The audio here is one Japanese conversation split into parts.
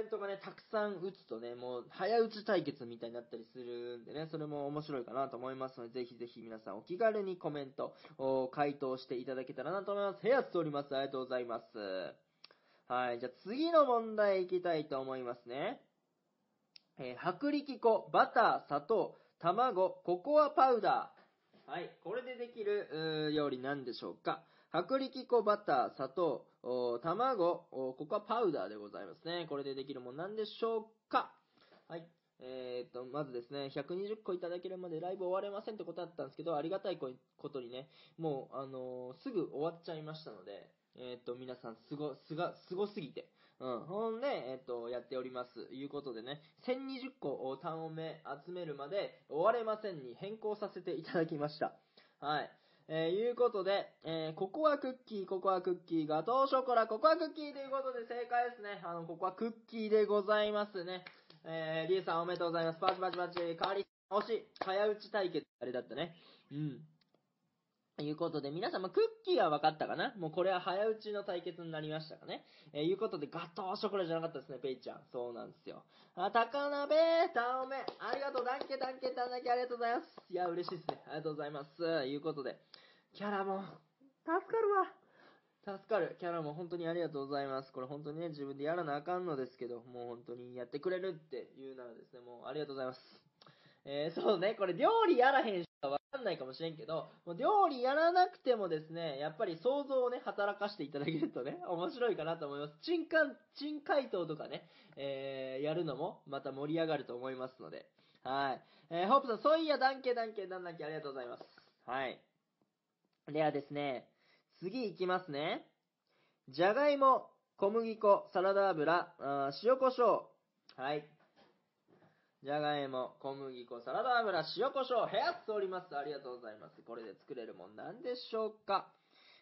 メントがね、たくさん打つとね、もう早打ち対決みたいになったりするんでね、それも面白いかなと思いますので、ぜひぜひ皆さんお気軽にコメント、回答していただけたらなと思います。部屋つおります。ありがとうございます。はい、じゃあ次の問題いきたいと思いますね。えー、薄力粉、バター、砂糖、卵、ココアパウダー。はい、これでできる料理なんでしょうか薄力粉、バター、砂糖、卵、ココアパウダーでございますね。これでできるもんなんでしょうか？はい。えー、と、まずですね、120個いただけるまでライブ終われませんってことだったんですけど、ありがたいことにね、もう、あのー、すぐ終わっちゃいましたので、えっ、ー、と、皆さん、すご、すが、すごすぎて、うん、ほんで、えっ、ー、と、やっております。いうことでね、1020個単音目集めるまで終われませんに変更させていただきました。はい。えー、いうことで、えー、ココアクッキー、ココアクッキー、ガトーショコラ、ココアクッキーということで正解ですね。あの、ココアクッキーでございますね。えー、リエさんおめでとうございます。パチパチパチ、代わり、惜しい。早打ち対決、あれだったね。うん。いうことで、皆様、クッキーは分かったかな？もうこれは早打ちの対決になりましたかね？えー、いうことで、ガトーショコラじゃなかったですね、ペイちゃん。そうなんですよ。あ、高鍋、タオメ、ありがとう、ダンケ、ダンケ、ダンだけありがとうございます。いや、嬉しいですね。ありがとうございます。いうことで、キャラも、助かるわ。助かる。キャラも本当にありがとうございます。これ本当にね、自分でやらなあかんのですけど、もう本当にやってくれるって言うならですね、もうありがとうございます。えー、そうね、これ料理やらへんしかわかんないかもしれんけど、もう料理やらなくてもですね、やっぱり想像をね、働かしていただけるとね、面白いかなと思います。珍解、珍回答とかね、えー、やるのもまた盛り上がると思いますので。はい。えー、ホープさん、そういや、だんけだんけだんだんけありがとうございます。はい。ではですね、次いきますね。じゃがいも、小麦粉、サラダ油、あ塩コショウ。はい。じゃがいも、小麦粉、サラダ油、塩コショウ、部屋っております。ありがとうございます。これで作れるもんなんでしょうか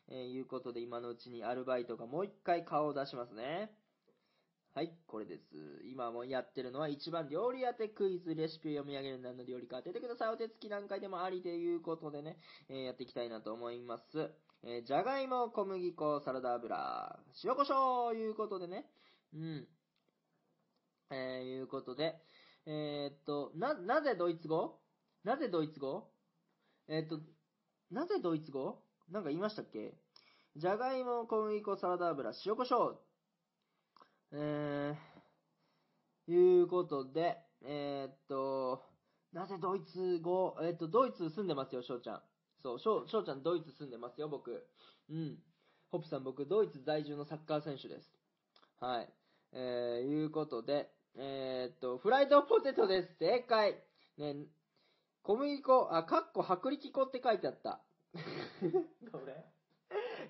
えー、いうことで今のうちにアルバイトがもう一回顔を出しますね。はい、これです。今もやってるのは一番料理当てクイズ、レシピを読み上げる何の料理か当ててください。お手つき何回でもありということでね、えー、やっていきたいなと思います。えー、じゃがいも、小麦粉、サラダ油、塩コショウいうことでね、うん。えー、いうことで、えー、っと、な、なぜドイツ語？なぜドイツ語？えー、っと、なぜドイツ語？なんか言いましたっけ？じゃがいも、小麦粉、サラダ油、塩コショウ。えー、いうことで、えー、っと、なぜドイツ語、えー、っと、ドイツ住んでますよ、翔ちゃん。そう、翔、翔ちゃんドイツ住んでますよ、僕。うん。ホップさん、僕、ドイツ在住のサッカー選手です。はい。えー、いうことで、えー、っと、フライドポテトです。正解。ね、小麦粉、あ、かっこ薄力粉って書いてあった。ごめん。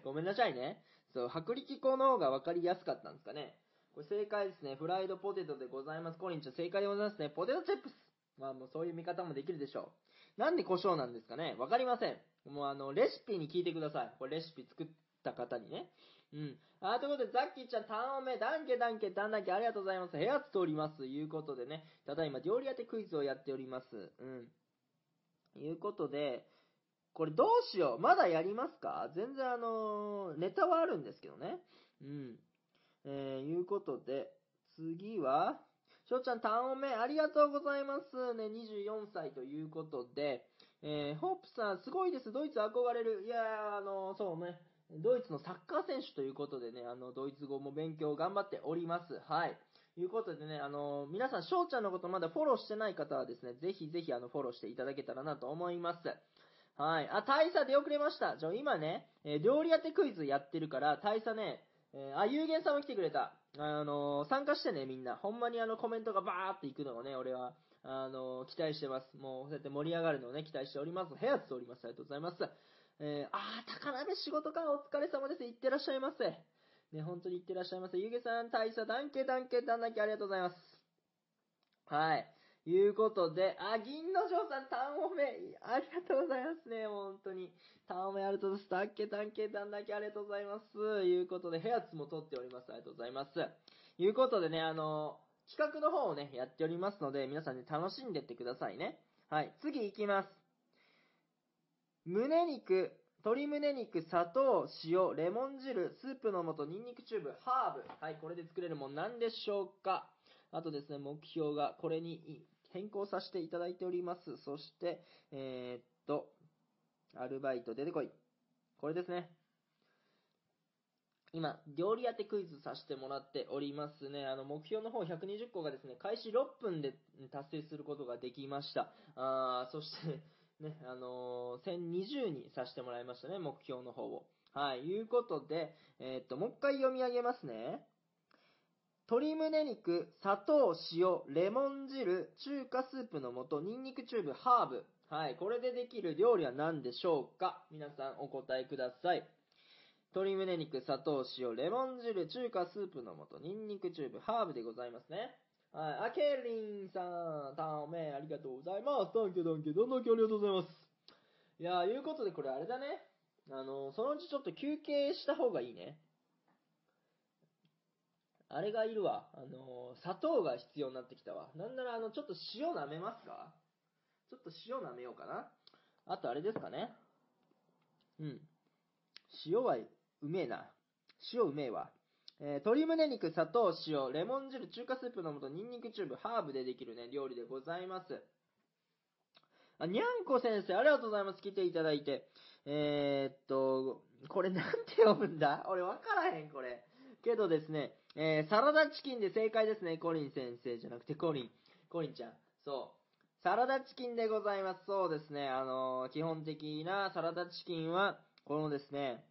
ごめんなさいね。そう、薄力粉の方が分かりやすかったんですかね。これ正解ですね。フライドポテトでございます。コリンちゃん正解でございますね。ポテトチップス。まあもうそういう見方もできるでしょう。なんで胡椒なんですかねわかりません。もうあの、レシピに聞いてください。これレシピ作った方にね。うん。あ、ということで、ザッキーちゃん、単音目、ダンケダンケ、ダンダンケ、ありがとうございます。部屋つとおります。いうことでね、ただいま料理当てクイズをやっております。うん。いうことで、これどうしよう。まだやりますか？全然あの、ネタはあるんですけどね。うん。えー、いうことで、次は、しょうちゃん、単音目、ありがとうございます。ね、24歳ということで、えー、ホープさん、すごいです。ドイツ憧れる。いやーあのそうね、ドイツのサッカー選手ということでね、あの、ドイツ語も勉強頑張っております。はい。いうことでね、あの皆さん、翔ちゃんのことまだフォローしてない方はですね、ぜひぜひあの、フォローしていただけたらなと思います。はい。あ、大佐出遅れました。じゃあ今ね、えー、料理当てクイズやってるから、大佐ね、えー、あ、有限さんも来てくれた。あのー、参加してね、みんな。ほんまにあの、コメントがバーっていくのをね、俺は、あの、期待してます。もう、そうやって盛り上がるのをね、期待しております。部屋つおります。ありがとうございます。えー、あー、高鍋仕事か、お疲れ様です。いってらっしゃいませ。ね、本当にいってらっしゃいませ。ゆげさん、大佐、だんけだんけだけありがとうございます。はい。いうことで、あ、銀の城さん、単音目、ありがとうございますね、本当に。単音目ありがとうございます。だっけだんけだんだけありがとうございます。いうことで、ヘアツも撮っております。ありがとうございます。いうことでね、あの、企画の方をね、やっておりますので、皆さんね、楽しんでってくださいね。はい、次行きます。胸肉、鶏胸肉、砂糖、塩、レモン汁、スープの素、ニンニクチューブ、ハーブ。はい、これで作れるもん何でしょうかあとですね、目標がこれに変更させていただいております。そして、えー、っと、アルバイト出てこい。これですね。今、料理当てクイズさせてもらっておりますね。あの、目標の方120個がですね、開始6分で達成することができました。あーそして、ね、あのー、1020にさせてもらいましたね、目標の方を。はい、いうことで、えー、っと、もう一回読み上げますね。鶏胸肉、砂糖、塩、レモン汁、中華スープの素、ニンニクチューブ、ハーブ。はい、これでできる料理は何でしょうか？皆さんお答えください。鶏胸肉、砂糖、塩、レモン汁、中華スープの素、ニンニクチューブ、ハーブでございますね。はい。あけりんさん、たんおめありがとうございます。 danke danke、どんどんありがとうございます。いやー、いうことでこれあれだね。あのー、そのうちちょっと休憩した方がいいね。あれがいるわ。あのー、砂糖が必要になってきたわ。なんなら、あの、ちょっと塩舐めますか？ちょっと塩舐めようかな。あとあれですかね。うん。塩はうめえな。塩うめえわ。えー、鶏胸肉、砂糖、塩、レモン汁、中華スープの素、ニンニクチューブ、ハーブでできるね、料理でございます。あ、にゃんこ先生、ありがとうございます。来ていただいて。えー、っと、これなんて読むんだ？俺わからへん、これ。けどですね、えー、サラダチキンで正解ですね。コリン先生じゃなくてコリン。コリンちゃん。そう。サラダチキンでございます。そうですね。あの、基本的なサラダチキンは、このですね、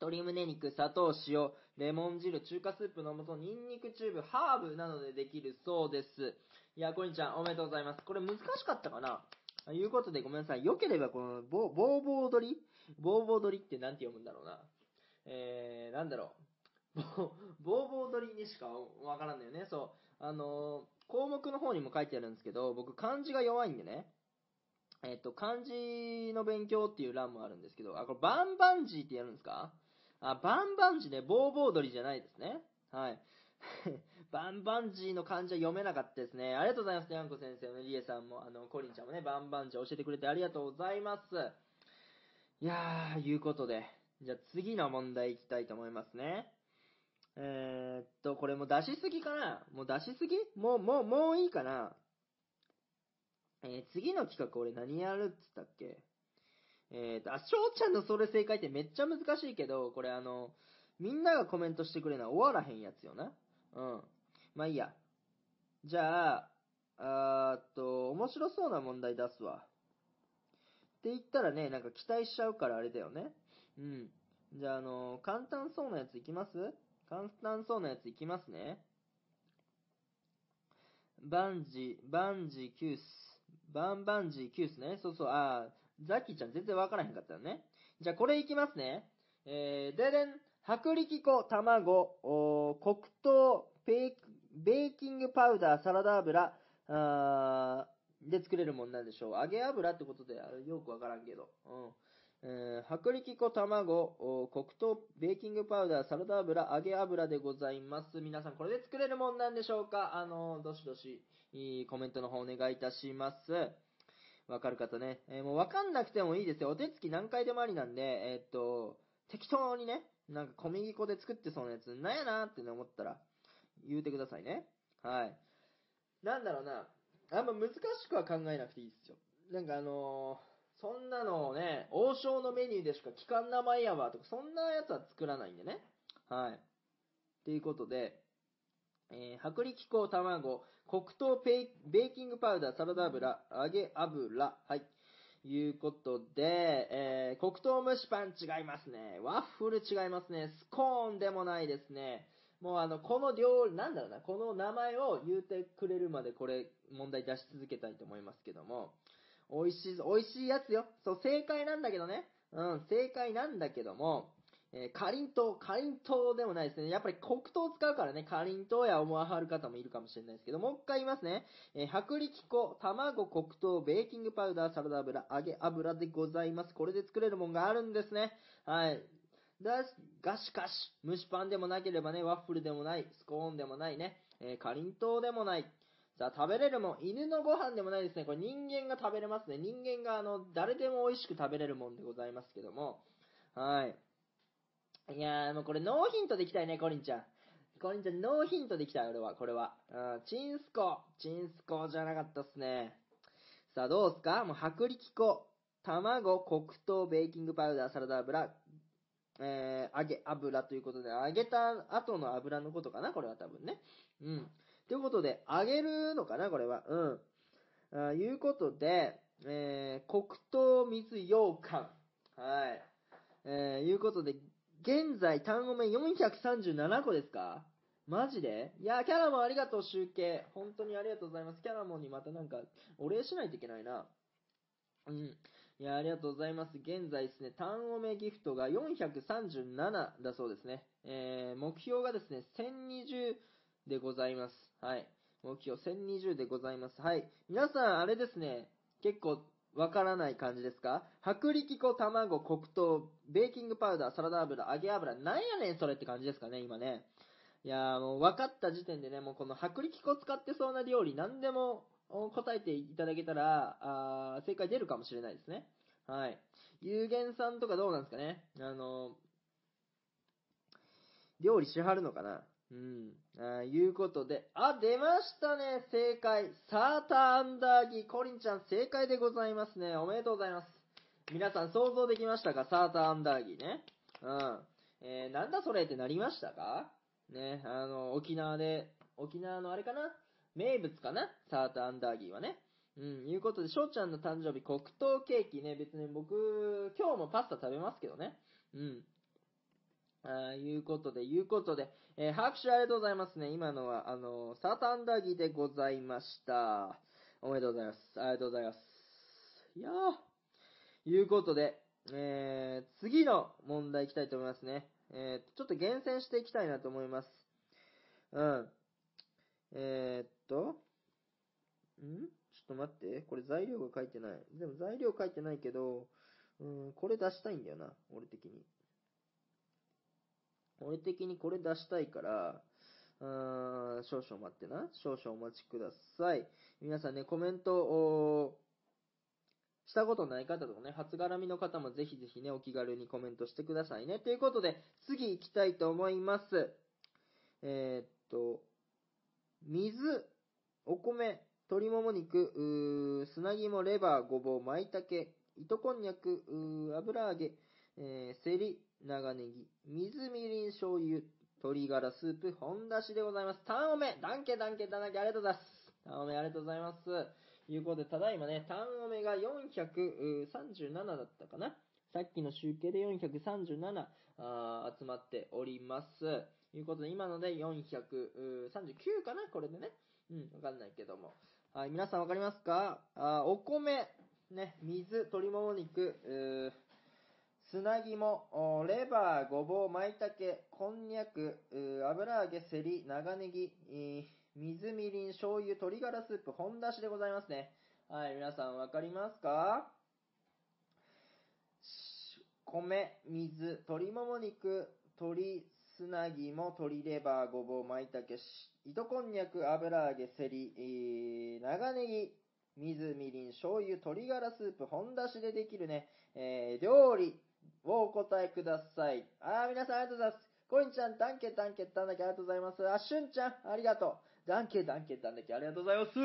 鶏胸肉、砂糖、塩、レモン汁、中華スープの素、ニンニクチューブ、ハーブなどでできるそうです。いや、コリンちゃん、おめでとうございます。これ難しかったかな？ということでごめんなさい。良ければこの、ボーボー取り？ボーボー取りって何て読むんだろうな。えー、なんだろう。ボーボー取りにしかわからんのよね。そう。あのー、項目の方にも書いてあるんですけど、僕漢字が弱いんでね。えっと、漢字の勉強っていう欄もあるんですけど、あ、これバンバンジーってやるんですか？あ、バンバンジーね、ボーボー鳥じゃないですね。はい。バンバンジーの漢字は読めなかったですね。ありがとうございます。ヤンコ先生のリエさんも、あの、コリンちゃんもね、バンバンジー教えてくれてありがとうございます。いやー、いうことで。じゃあ次の問題いきたいと思いますね。えー、っと、これも出しすぎかな？もう出しすぎ？もう、もう、もういいかな？えー、次の企画俺何やるっつったっけ？えーと、あ、翔ちゃんのそれ正解ってめっちゃ難しいけど、これあの、みんながコメントしてくれるのは終わらへんやつよな。うん。まあいいや。じゃあ、あーっと、面白そうな問題出すわ。って言ったらね、なんか期待しちゃうからあれだよね。うん。じゃあ、あの、簡単そうなやついきます？簡単そうなやついきますね。バンジー、バンジーキュース。バンバンジーキュースね。そうそう、あー、ザッキーちゃん全然わからへんかったよね。じゃあこれいきますね。えー、ででん、薄力粉、卵、お黒糖、ベーキングパウダー、サラダ油、あで作れるもんなんでしょう。揚げ油ってことで、よくわからんけど。うんえー、薄力粉、卵、黒糖、ベーキングパウダー、サラダ油、揚げ油でございます。皆さんこれで作れるもんなんでしょうか？あのー、どしどし、コメントの方お願いいたします。わかる方ね。えー、もうわかんなくてもいいですよ。お手つき何回でもありなんで、えー、っと、適当にね、なんか小麦粉で作ってそうなやつ、なんやなって思ったら、言うてくださいね。はい。なんだろうな、あんま難しくは考えなくていいですよ。なんかあのー、そんなのをね、王将のメニューでしか聞かん名前やわとか、そんなやつは作らないんでね。はい。っていうことで、えー、薄力粉、卵、黒糖ベーキングパウダー、サラダ油、揚げ油。はい。いうことで、えー、黒糖蒸しパン違いますね。ワッフル違いますね。スコーンでもないですね。もうあの、この料理、なんだろうな、この名前を言うてくれるまでこれ、問題出し続けたいと思いますけども、美味しい、美味しいやつよ。そう、正解なんだけどね。うん、正解なんだけども、えー、かりんとう、かりんとうでもないですね。やっぱり黒糖を使うからね、かりんとうや思わはる方もいるかもしれないですけど、もう一回言いますね。えー、薄力粉、卵、黒糖、ベーキングパウダー、サラダ油、揚げ油でございます。これで作れるもんがあるんですね。はい。だがしかし、蒸しパンでもなければね、ワッフルでもない、スコーンでもないね、えー、かりんとうでもない。さあ、食べれるもん、犬のご飯でもないですね。これ人間が食べれますね。人間があの、誰でも美味しく食べれるもんでございますけども。はい。いやー、もうこれノーヒントでいきたいね、コリンちゃん。こんにちは。ノーヒントできたよ、俺は、これは。うん、チンスコ。チンスコじゃなかったっすね。さあ、どうっすか？もう、薄力粉、卵、黒糖、ベーキングパウダー、サラダ油、えー、揚げ油ということで、揚げた後の油のことかなこれは多分ね。うん。ということで、揚げるのかなこれは。うん。あいうことで、えー、黒糖水羊羹。はい。えー、いうことで、現在単語目437個ですか？マジで？いや、キャラモンありがとう、集計。本当にありがとうございます。キャラモンにまたなんか、お礼しないといけないな。うん。いや、ありがとうございます。現在ですね、単語目ギフトが437だそうですね。えー、目標がですね、1020でございます。はい。目標1020でございます。はい。皆さん、あれですね、結構わからない感じですか？薄力粉、卵、黒糖、ベーキングパウダー、サラダ油、揚げ油、なんやねんそれって感じですかね、今ね。いやもう分かった時点でね、もうこの薄力粉使ってそうな料理何でも答えていただけたら、あ正解出るかもしれないですね。はい。有限さんとかどうなんですかね？あの、料理しはるのかな？うん。あいうことで、あ、出ましたね、正解。サーターアンダーギー、コリンちゃん正解でございますね。おめでとうございます。皆さん想像できましたか？サーターアンダーギーね。うん。えー、なんだそれってなりましたか？ね、あの、沖縄で、沖縄のあれかな？名物かな？サーターアンダーギーはね。うん、いうことで、翔ちゃんの誕生日、黒糖ケーキね、別に僕、今日もパスタ食べますけどね。うん。あいうことで、いうことで、えー、拍手ありがとうございますね。今のは、あのー、サタンダギでございました。おめでとうございます。ありがとうございます。いやー、いうことで、えー、次の問題いきたいと思いますね。えー、ちょっと厳選していきたいなと思います。うん。えー、っと、ん？ちょっと待って。これ材料が書いてない。でも材料書いてないけど、うん、これ出したいんだよな。俺的に。俺的にこれ出したいから、うーん、少々待ってな。少々お待ちください。皆さんね、コメントを、したことない方とかね、初絡みの方もぜひぜひね、お気軽にコメントしてくださいね。ということで、次行きたいと思います。えー、っと、水、お米、鶏もも肉、砂肝、レバー、ごぼう、舞茸、糸こんにゃく、油揚げ、えー、セリ、長ネギ、水みりん醤油、鶏ガラスープ、本だしでございます。タンオメ、ダンケダンケダンケありがとうございます。タンオメありがとうございます。ということで、ただいまね、タンオメが437だったかなさっきの集計で437あ集まっております。ということで、今ので439かなこれでね。うん、わかんないけども。はい、皆さんわかりますか？あお米、ね、水、鶏もも肉、砂肝、レバー、ごぼう、舞茸、こんにゃく、油揚げ、セリ、長ネギ、水みりん、醤油、鶏ガラスープ、本だしでございますね。はい、皆さんわかりますか？米、水、鶏もも肉、鶏砂肝、鶏レバー、ごぼう、舞茸、糸こんにゃく、油揚げ、セリ、長ネギ、水、みりん、醤油、鶏ガラスープ、本だしでできるね、えー、料理、をお答えください。あー、皆さんありがとうございます。コインちゃん、ダンケ、ダンケ、ダンだけありがとうございます。あ、シュンちゃん、ありがとう。ダンケ、ダンケ、ダンだけありがとうございます。と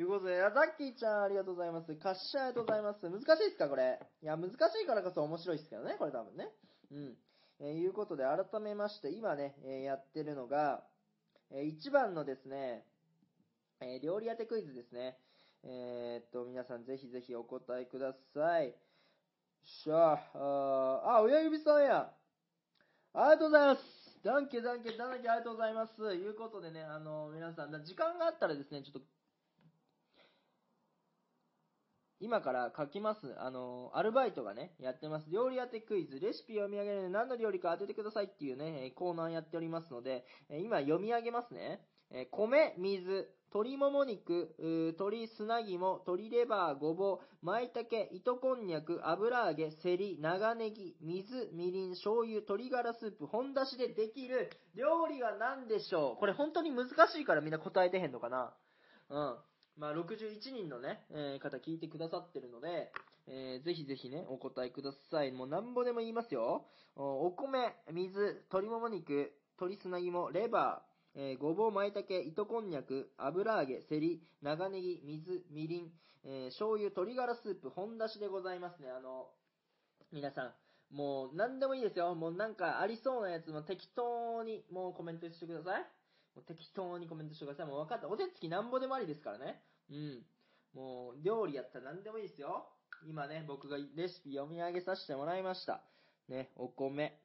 いうことで、ザッキーちゃん、ありがとうございます。カッシャーありがとうございます。難しいですか、これ？いや、難しいからこそ面白いですけどね、これ多分ね。うん。えー、いうことで、改めまして、今ね、えー、やってるのが、えー、1番のですね、えー、料理当てクイズですね。えー、っと、皆さんぜひぜひお答えください。しゃあ、あ、親指さんや。ありがとうございます。ダンケ、ダンケ、ダンケ、ありがとうございます。いうことでね、あの、皆さん、時間があったらですね、ちょっと、今から書きます。あの、アルバイトがね、やってます。料理当てクイズ、レシピ読み上げるので何の料理か当ててくださいっていうね、コーナーやっておりますので、今読み上げますね。え米、水、鶏もも肉、鶏砂肝、鶏レバー、ごぼう、舞茸、糸こんにゃく、油揚げ、セリ、長ネギ、水、みりん、醤油、鶏ガラスープ、本だしでできる料理は何でしょう？これ本当に難しいからみんな答えてへんのかな？うん。まあ、61人のね、えー、方聞いてくださってるので、えー、ぜひぜひね、お答えください。もうなんぼでも言いますよ。お米、水、鶏もも肉、鶏砂肝、レバー、えー、ごぼう、舞茸、糸こんにゃく、油揚げ、セリ、長ネギ、水、みりん、えー、醤油、鶏ガラスープ、本だしでございますね。あの、皆さん、もう何でもいいですよ。もうなんかありそうなやつも適当にもうコメントしてください。もう適当にコメントしてください。もう分かった。お手つきなんぼでもありですからね。うん。もう料理やったら何でもいいですよ。今ね、僕がレシピ読み上げさせてもらいました。ね、お米、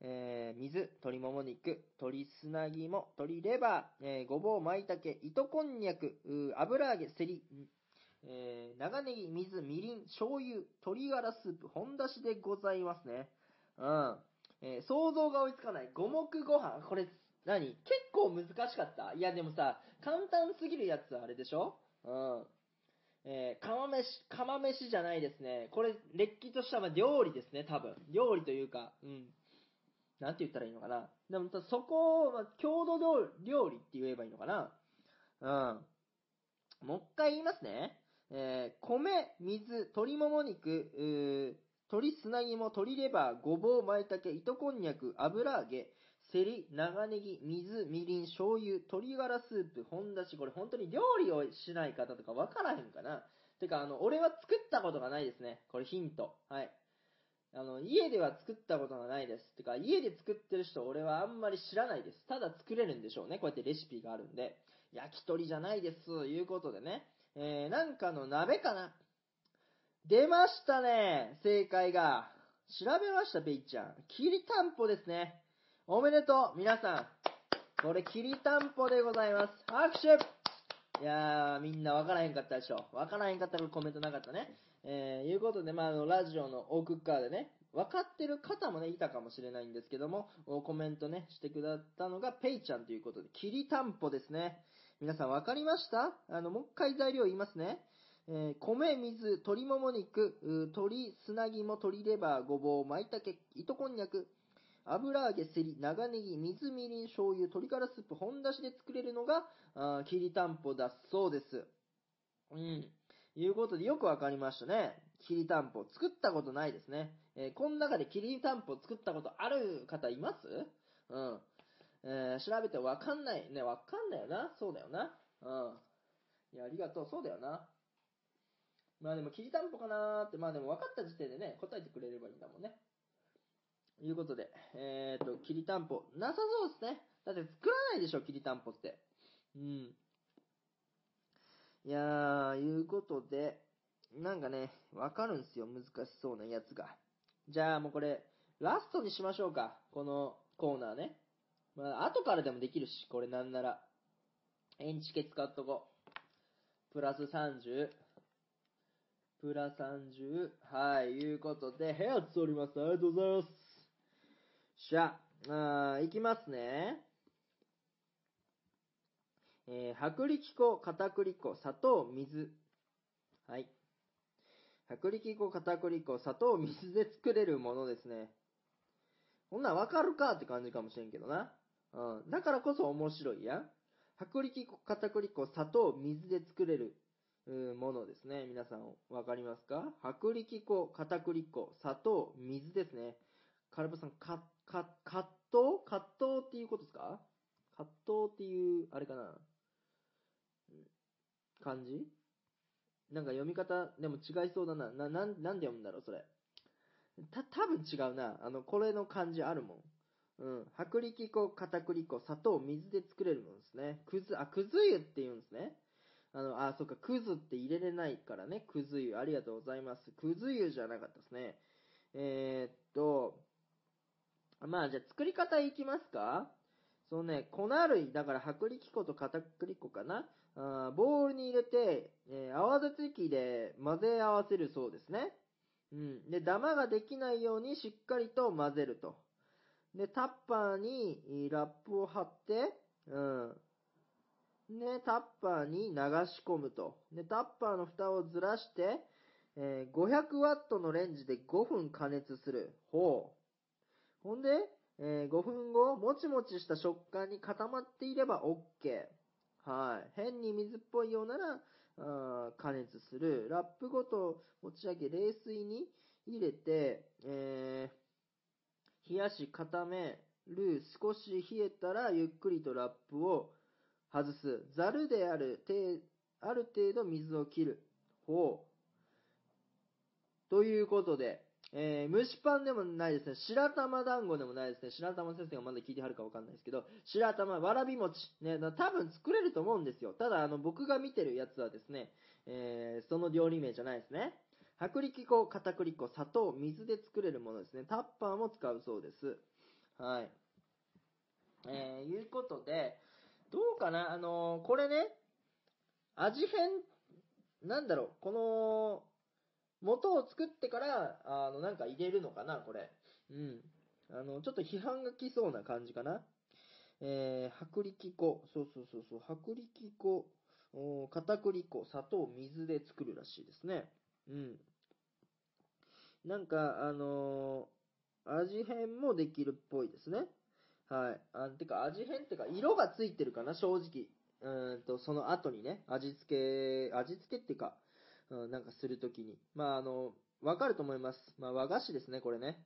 えー、水、鶏もも肉、鶏砂肝、鶏レバー、えー、ごぼう、舞茸、糸こんにゃく、油揚げ、せり、えー、長ネギ、水、みりん、醤油、鶏ガラスープ、本だしでございますね。うん。えー、想像が追いつかない。五目ご飯。これ、何？結構難しかった？いや、でもさ、簡単すぎるやつはあれでしょ？うん。えー、釜飯、釜飯じゃないですね。これ、れっきとした料理ですね、多分。料理というか、うん。なんて言ったらいいのかな。でも、そこを、ま郷土料理って言えばいいのかな。うん。もう一回言いますね。えー、米、水、鶏もも肉、鶏砂肝、鶏レバー、ごぼう、舞茸、糸こんにゃく、油揚げ、セリ、長ネギ、水、みりん、醤油、鶏ガラスープ、本だし、これ本当に料理をしない方とかわからへんかな。てか、あの、俺は作ったことがないですね。これヒント。はい。あの、家では作ったことがないです。てか、家で作ってる人、俺はあんまり知らないです。ただ作れるんでしょうね。こうやってレシピがあるんで。焼き鳥じゃないです。いうことでね。えー、なんかの鍋かな出ましたね正解が。調べました、ペイちゃん。きりたんぽですね。おめでとう皆さん。これ、きりたんぽでございます。拍手いやー、みんなわからへんかったでしょ。わからへんかったらコメントなかったね。えー、いうことで、まあ、あの、ラジオの奥側でね、分かってる方もね、いたかもしれないんですけども、コメントね、してくださったのが、ペイちゃんということで、きりたんぽですね。皆さん分かりました？あの、もう一回材料言いますね。えー、米、水、鶏もも肉、鶏、砂肝、鶏レバー、ごぼう、舞茸、糸こんにゃく、油揚げ、セリ、長ネギ、水、みりん、醤油、鶏ガラスープ、本だしで作れるのが、あきりたんぽだそうです。うん。いうことでよくわかりましたね。きりたんぽ。作ったことないですね。えー、この中できりたんぽ作ったことある方います？うん。えー、調べてわかんない。ね、わかんないよな。そうだよな。うん。いや、ありがとう。そうだよな。まあでも、きりたんぽかなーって、まあでも分かった時点でね、答えてくれればいいんだもんね。いうことで、えーと、きりたんぽ。なさそうですね。だって作らないでしょ、きりたんぽって。うん。いやー、いうことで、なんかね、わかるんすよ、難しそうなやつが。じゃあもうこれ、ラストにしましょうか。このコーナーね。まあ、後からでもできるし、これなんなら。エンチケ使っとこう。プラス30。プラス30。はい、いうことで、部屋つおります。ありがとうございます。しゃ、あいきますね。えー、薄力粉、片栗粉、砂糖、水。はい。薄力粉、片栗粉、砂糖、水で作れるものですね。こんなんわかるか？って感じかもしれんけどな。うん。だからこそ面白いや。薄力粉、片栗粉、砂糖、水で作れる、うものですね。皆さんわかりますか？薄力粉、片栗粉、砂糖、水ですね。カルボさん、か、か、葛藤？葛藤っていうことですか？葛藤っていう、あれかな？感じ？なんか読み方、でも違いそうだな。な、なん、なんで読むんだろう、それ。た、多分違うな。あの、これの漢字あるもん。うん。薄力粉、片栗粉、砂糖、水で作れるものですね。くず、あ、くず湯って言うんですね。あの、あ、そっか、くずって入れれないからね。くず湯。ありがとうございます。くず湯じゃなかったですね。えー、っと、まあ、じゃあ作り方いきますか？そのね、粉類、だから薄力粉と片栗粉かなあボウルに入れて、えー、泡立て器で混ぜ合わせるそうですね。うん。で、ダマができないようにしっかりと混ぜると。で、タッパーにラップを貼って、うん。で、タッパーに流し込むと。で、タッパーの蓋をずらして、えー、500ワットのレンジで5分加熱する。ほう。ほんで、えー、5分後、もちもちした食感に固まっていれば OK。はい。変に水っぽいようなら、加熱する。ラップごと持ち上げ、冷水に入れて、えー、冷やし固め、る。少し冷えたら、ゆっくりとラップを外す。ざるである、ある程度水を切る。ほう。ということで、えー、蒸しパンでもないですね。白玉団子でもないですね。白玉先生がまだ聞いてはるかわかんないですけど、白玉、わらび餅。ね、多分作れると思うんですよ。ただ、あの、僕が見てるやつはですね、えー、その料理名じゃないですね。薄力粉、片栗粉、砂糖、水で作れるものですね。タッパーも使うそうです。はい。えー、いうことで、どうかな？あのー、これね、味変、なんだろう、この、元を作ってから、あの、なんか入れるのかな、これ。うん。あの、ちょっと批判が来そうな感じかな。えー、薄力粉。そうそうそうそう。薄力粉、片栗粉、砂糖、水で作るらしいですね。うん。なんか、あのー、味変もできるっぽいですね。はい。あ、てか、味変ってか、色がついてるかな、正直。うんと、その後にね、味付け、味付けっていうか、うん、なんかするときに。まあ、あの、わかると思います。まあ、和菓子ですね、これね。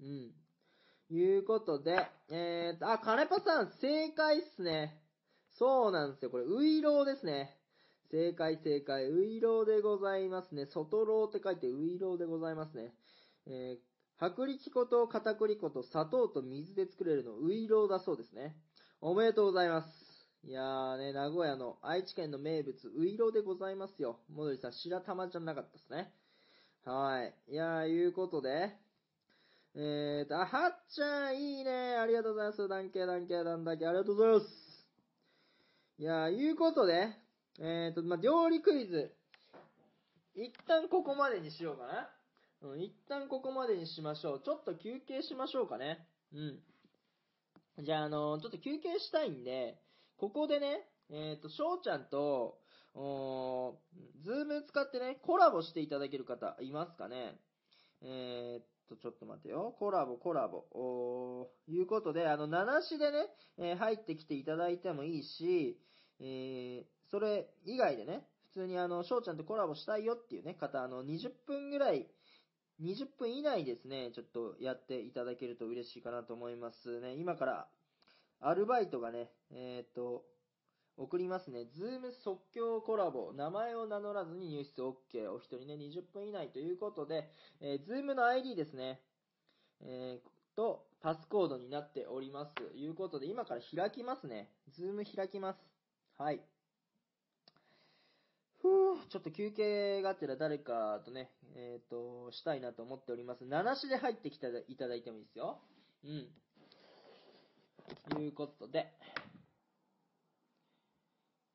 うん。いうことで、えーと、あ、金パさん、正解っすね。そうなんですよ。これ、ウイローですね。正解正解。ウイローでございますね。外ローって書いてウイローでございますね。えー、薄力粉と片栗粉と砂糖と水で作れるのウイローだそうですね。おめでとうございます。いやーね、名古屋の愛知県の名物、ウイロでございますよ。もどりさん、白玉じゃなかったですね。はい。いやー、いうことで、えーと、あ、はっちゃん、いいね。ありがとうございます。ダンケ、ダンケ、ダンだけ、ありがとうございます。いやー、いうことで、えーと、まあ、料理クイズ。一旦ここまでにしようかな。うん、一旦ここまでにしましょう。ちょっと休憩しましょうかね。うん。じゃあ、あのー、ちょっと休憩したいんで、ここでね、えっ、ー、と、翔ちゃんと、おズーム使ってね、コラボしていただける方いますかね？えー、と、ちょっと待ってよ。コラボ、コラボ。おいうことで、あの、七しでね、えー、入ってきていただいてもいいし、えー、それ以外でね、普通にあの、翔ちゃんとコラボしたいよっていうね、方、あの、20分ぐらい、20分以内ですね、ちょっとやっていただけると嬉しいかなと思いますね。今からアルバイトがね、えっ、と、送りますね。ズーム即興コラボ。名前を名乗らずに入室 OK。お一人ね、20分以内ということで、えー、ズームの ID ですね。えー、と、パスコードになっております。ということで、今から開きますね。ズーム開きます。はい。ふぅ、ちょっと休憩があったら誰かとね、えっ、ー、と、したいなと思っております。名無しで入ってきていただいてもいいですよ。うん。いうことで、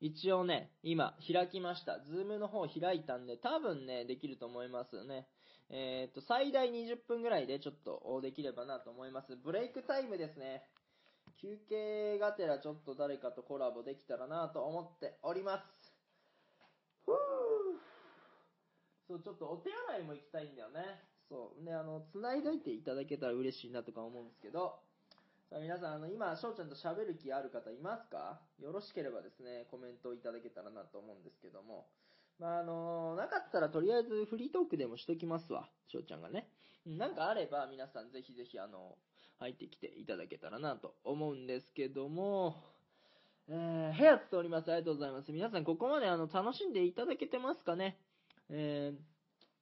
一応ね、今開きました。ズームの方開いたんで、多分ね、できると思いますね。えっ、と、最大20分ぐらいでちょっとできればなと思います。ブレイクタイムですね。休憩がてらちょっと誰かとコラボできたらなと思っております。ふぅそう、ちょっとお手洗いも行きたいんだよね。そう。ね、あの、繋いどいていただけたら嬉しいなとか思うんですけど、さあ皆さん、あの、今、翔ちゃんと喋る気ある方いますか？よろしければですね、コメントをいただけたらなと思うんですけども。まあ、あのなかったらとりあえずフリートークでもしときますわ、翔ちゃんがね。なんかあれば皆さんぜひぜひあの、入ってきていただけたらなと思うんですけども、えー、部屋っております。ありがとうございます。皆さんここまであの、楽しんでいただけてますかね？え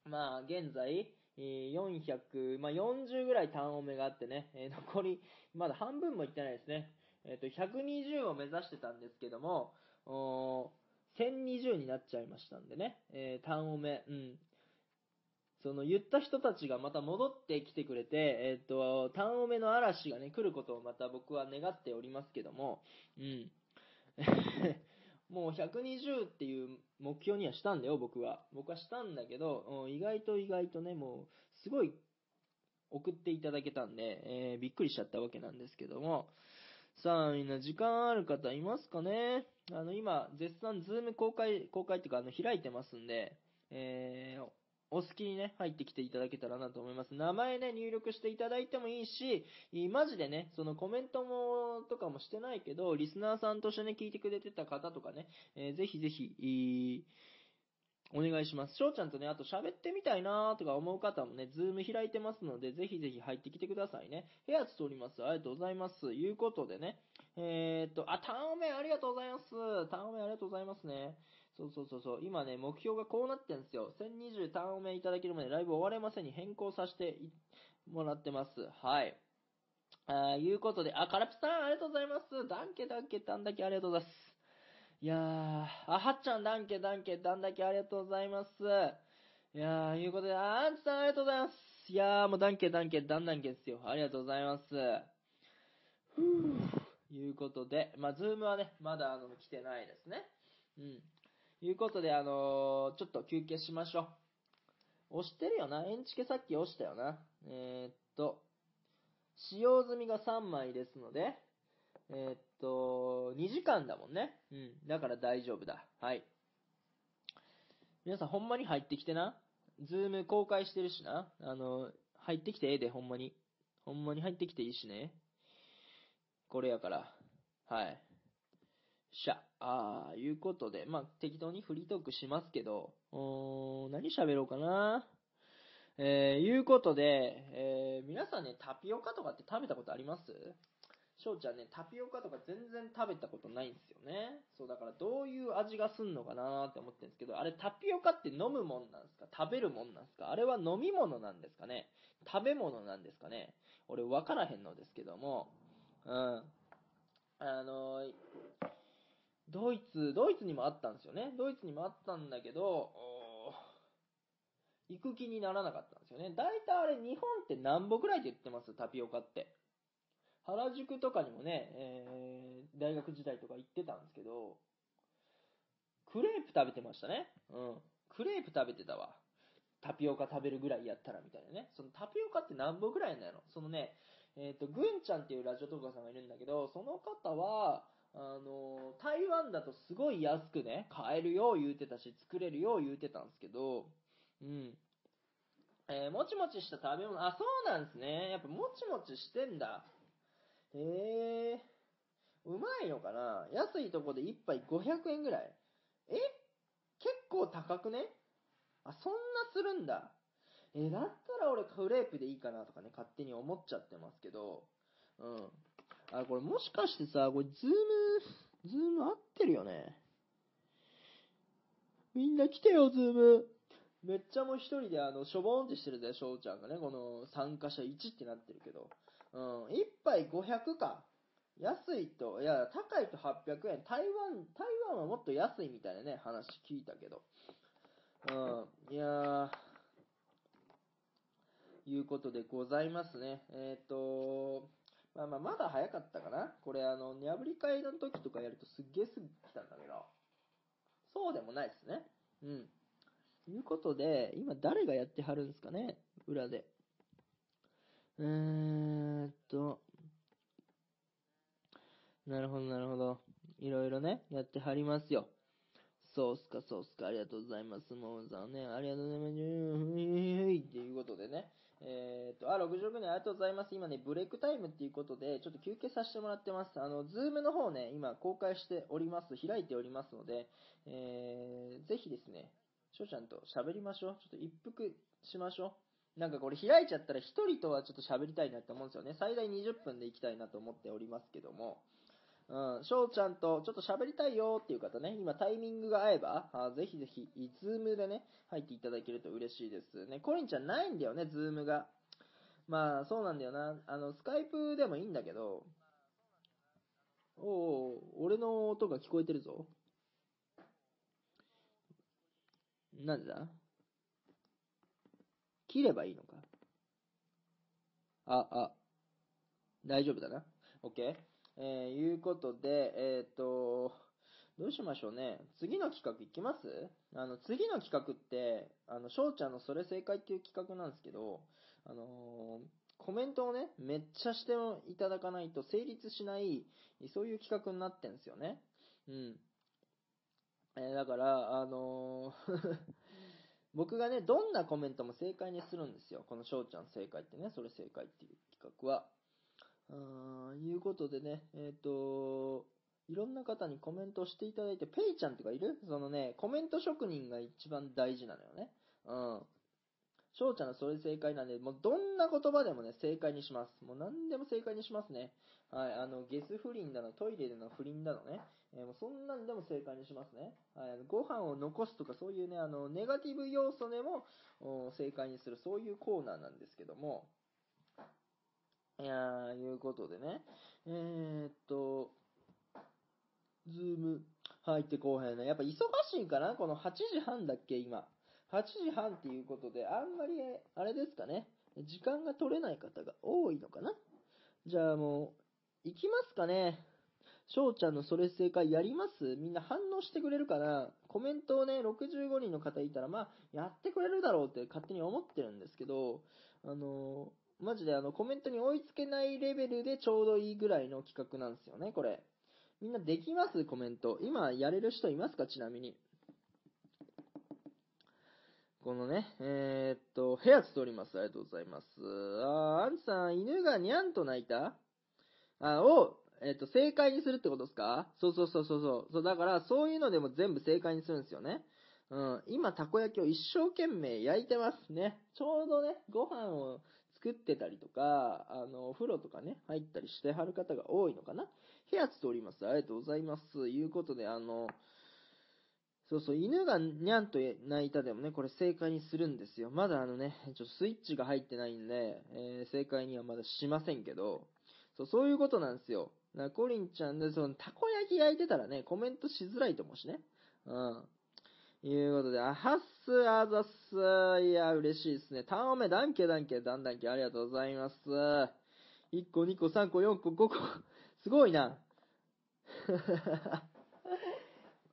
ー、まあ、現在、400、まあ、40ぐらい単オメがあってね、え残り、まだ半分もいってないですね。えっ、と、120を目指してたんですけども、1020になっちゃいましたんでね、えー、単オメ、うん。その言った人たちがまた戻ってきてくれて、えっ、と、単オメの嵐がね、来ることをまた僕は願っておりますけども、うん。もう120っていう目標にはしたんだよ、僕は。僕はしたんだけど、意外と意外とね、もう、すごい送っていただけたんで、えー、びっくりしちゃったわけなんですけども。さあ、みんな時間ある方いますかね？あの、今、絶賛ズーム公開、公開っていうか、あの、開いてますんで、えー、お好きにね、入ってきていただけたらなと思います。名前ね、入力していただいてもいいし、マジでね、そのコメントも、とかもしてないけど、リスナーさんとしてね、聞いてくれてた方とかね、えー、ぜひぜひ、お願いします。翔ちゃんとね、あと喋ってみたいなーとか思う方もね、ズーム開いてますので、ぜひぜひ入ってきてくださいね。部屋つとります。ありがとうございます。いうことでね、えー、っと、あ、タンオメありがとうございます。タンオメありがとうございますね。そうそうそうそう。今ね、目標がこうなってんですよ。1020ターンオメいただけるまでライブ終われませんに変更させてもらってます。はい。あいうことで、あ、カラピさんありがとうございます。ダンケダンケダンだけありがとうございます。いやー、あ、はっちゃん、ダンケ、ダンケ、ダンだけありがとうございます。いやー、いうことで、あんちさんありがとうございます。いやー、もうダンケ、ダンケ、ダンダンケですよ。ありがとうございます。ふぅ、いうことで、まあ、ズームはね、まだ、あの、来てないですね。うん。いうことで、あのー、ちょっと休憩しましょう。押してるよな。エンチケさっき押したよな。えー、っと、使用済みが3枚ですので、えー、っと、2時間だもんね。うん。だから大丈夫だ。はい。皆さんほんまに入ってきてな。ズーム公開してるしな。あの、入ってきてええで、ほんまに。ほんまに入ってきていいしね。これやから。はい。しゃ。ああ、いうことで、まあ、適当にフリートークしますけど、ー。何喋ろうかな？えー、いうことで、えー、皆さんね、タピオカとかって食べたことあります？翔ちゃんね、タピオカとか全然食べたことないんですよね。そう、だからどういう味がすんのかなって思ってるんですけど、あれタピオカって飲むもんなんですか？食べるもんなんですか？あれは飲み物なんですかね？食べ物なんですかね？俺分からへんのですけども、うん。あのドイツ、ドイツにもあったんですよね。ドイツにもあったんだけど、行く気にならなかったんですよね。大体あれ日本って何歩ぐらいで言ってます？タピオカって。原宿とかにもね、えー、大学時代とか行ってたんですけど、クレープ食べてましたね。うん。クレープ食べてたわ。タピオカ食べるぐらいやったらみたいなね。そのタピオカって何本ぐらいなのそのね、えっ、ー、と、ぐんちゃんっていうラジオトーカーさんがいるんだけど、その方は、あの、台湾だとすごい安くね、買えるよう言うてたし、作れるよう言うてたんですけど、うん。えー、もちもちした食べ物、あ、そうなんですね。やっぱもちもちしてんだ。へえー、うまいのかな安いとこで1杯500円ぐらいえ？結構高くね？あ、そんなするんだ。えだったら俺クレープでいいかなとかね、勝手に思っちゃってますけど、うん。あ、これもしかしてさ、これズーム、ズーム合ってるよね？みんな来てよ、ズーム。めっちゃもう一人であの、しょぼーんってしてるぜ、翔ちゃんがね。この参加者1ってなってるけど。うん、1杯500か。安いと、いや、高いと800円。台湾、台湾はもっと安いみたいなね、話聞いたけど。うん、いやー、いうことでございますね。えっ、ー、と、まあまあ、まだ早かったかな。これあの、にゃぶり会の時とかやるとすっげえすぐ来たんだけど、そうでもないですね。うん。いうことで、今誰がやってはるんですかね？裏で。えーっと、なるほど、なるほど。いろいろね、やってはりますよ。そうっすか、そうっすか、ありがとうございます。もうさんね、ありがとうございます。ふいふいっていうことでね。えー、っと、あ、66年ありがとうございます。今ね、ブレイクタイムっていうことで、ちょっと休憩させてもらってます。あの、ズームの方ね、今公開しております。開いておりますので、えー、ぜひですね、翔ちゃんと喋りましょう。ちょっと一服しましょう。なんかこれ開いちゃったら一人とはちょっと喋りたいなって思うんですよね。最大20分で行きたいなと思っておりますけども。うん、翔ちゃんとちょっと喋りたいよっていう方ね、今タイミングが合えば、あぜひぜひ、ズームでね、入っていただけると嬉しいですね。コリンちゃんないんだよね、ズームが。まあ、そうなんだよな。あの、スカイプでもいいんだけど、おお俺の音が聞こえてるぞ。なんでだ？切ればいいのか。あ、あ、大丈夫だな。OK? えー、いうことで、えっ、と、どうしましょうね。次の企画いきます？あの、次の企画って、あの、翔ちゃんのそれ正解っていう企画なんですけど、あのー、コメントをね、めっちゃしていただかないと成立しない、そういう企画になってんですよね。うん。えー、だから、あのー 僕がね、どんなコメントも正解にするんですよ。この翔ちゃん正解ってね、それ正解っていう企画は。うーん、いうことでね、えっ、ー、と、いろんな方にコメントしていただいて、ペイちゃんとかいる？そのね、コメント職人が一番大事なのよね。うん。翔ちゃんのそれ正解なんで、もうどんな言葉でもね、正解にします。もう何でも正解にしますね。はい、あの、ゲス不倫だの、トイレでの不倫だのね。えーもうそんなんでも正解にしますね。はい、ご飯を残すとかそういうね、あの、ネガティブ要素でも正解にする、そういうコーナーなんですけども。いやー、いうことでね。えー、っと、ズーム入ってこうへんね。やっぱ忙しいかな？この8時半だっけ、今。8時半っていうことで、あんまり、あれですかね。時間が取れない方が多いのかな？じゃあもう、行きますかね。翔ちゃんのそれ正解やります？みんな反応してくれるかな？コメントをね、65人の方いたら、まあ、やってくれるだろうって勝手に思ってるんですけど、あのマジであの、コメントに追いつけないレベルでちょうどいいぐらいの企画なんですよね、これ。みんなできます？コメント。今やれる人いますか？ちなみに。このね、えー、っと、部屋つとります。ありがとうございます。あー、アンチさん、犬がにゃんと鳴いた？あ、を、えーっと、正解にするってことですか？そうそうそうそうそう。そう、だから、そういうのでも全部正解にするんですよね。うん。今、たこ焼きを一生懸命焼いてますね。ちょうどね、ご飯を作ってたりとか、あの、お風呂とかね、入ったりしてはる方が多いのかな。部屋つとります。ありがとうございます。いうことで、あの、そうそう、犬がにゃんと鳴いたでもね、これ正解にするんですよ。まだあのね、ちょっとスイッチが入ってないんで、えー正解にはまだしませんけど、そう、そういうことなんですよ。な、コリンちゃんで、その、たこ焼き焼いてたらね、コメントしづらいと思うしね。うん。いうことで、あ、ハッス、あざっす。いや、嬉しいですね。タオメ、ダンケ、ダンケ、ダンダンケ、ありがとうございます。1個、2個、3個、4個、5個。すごいな。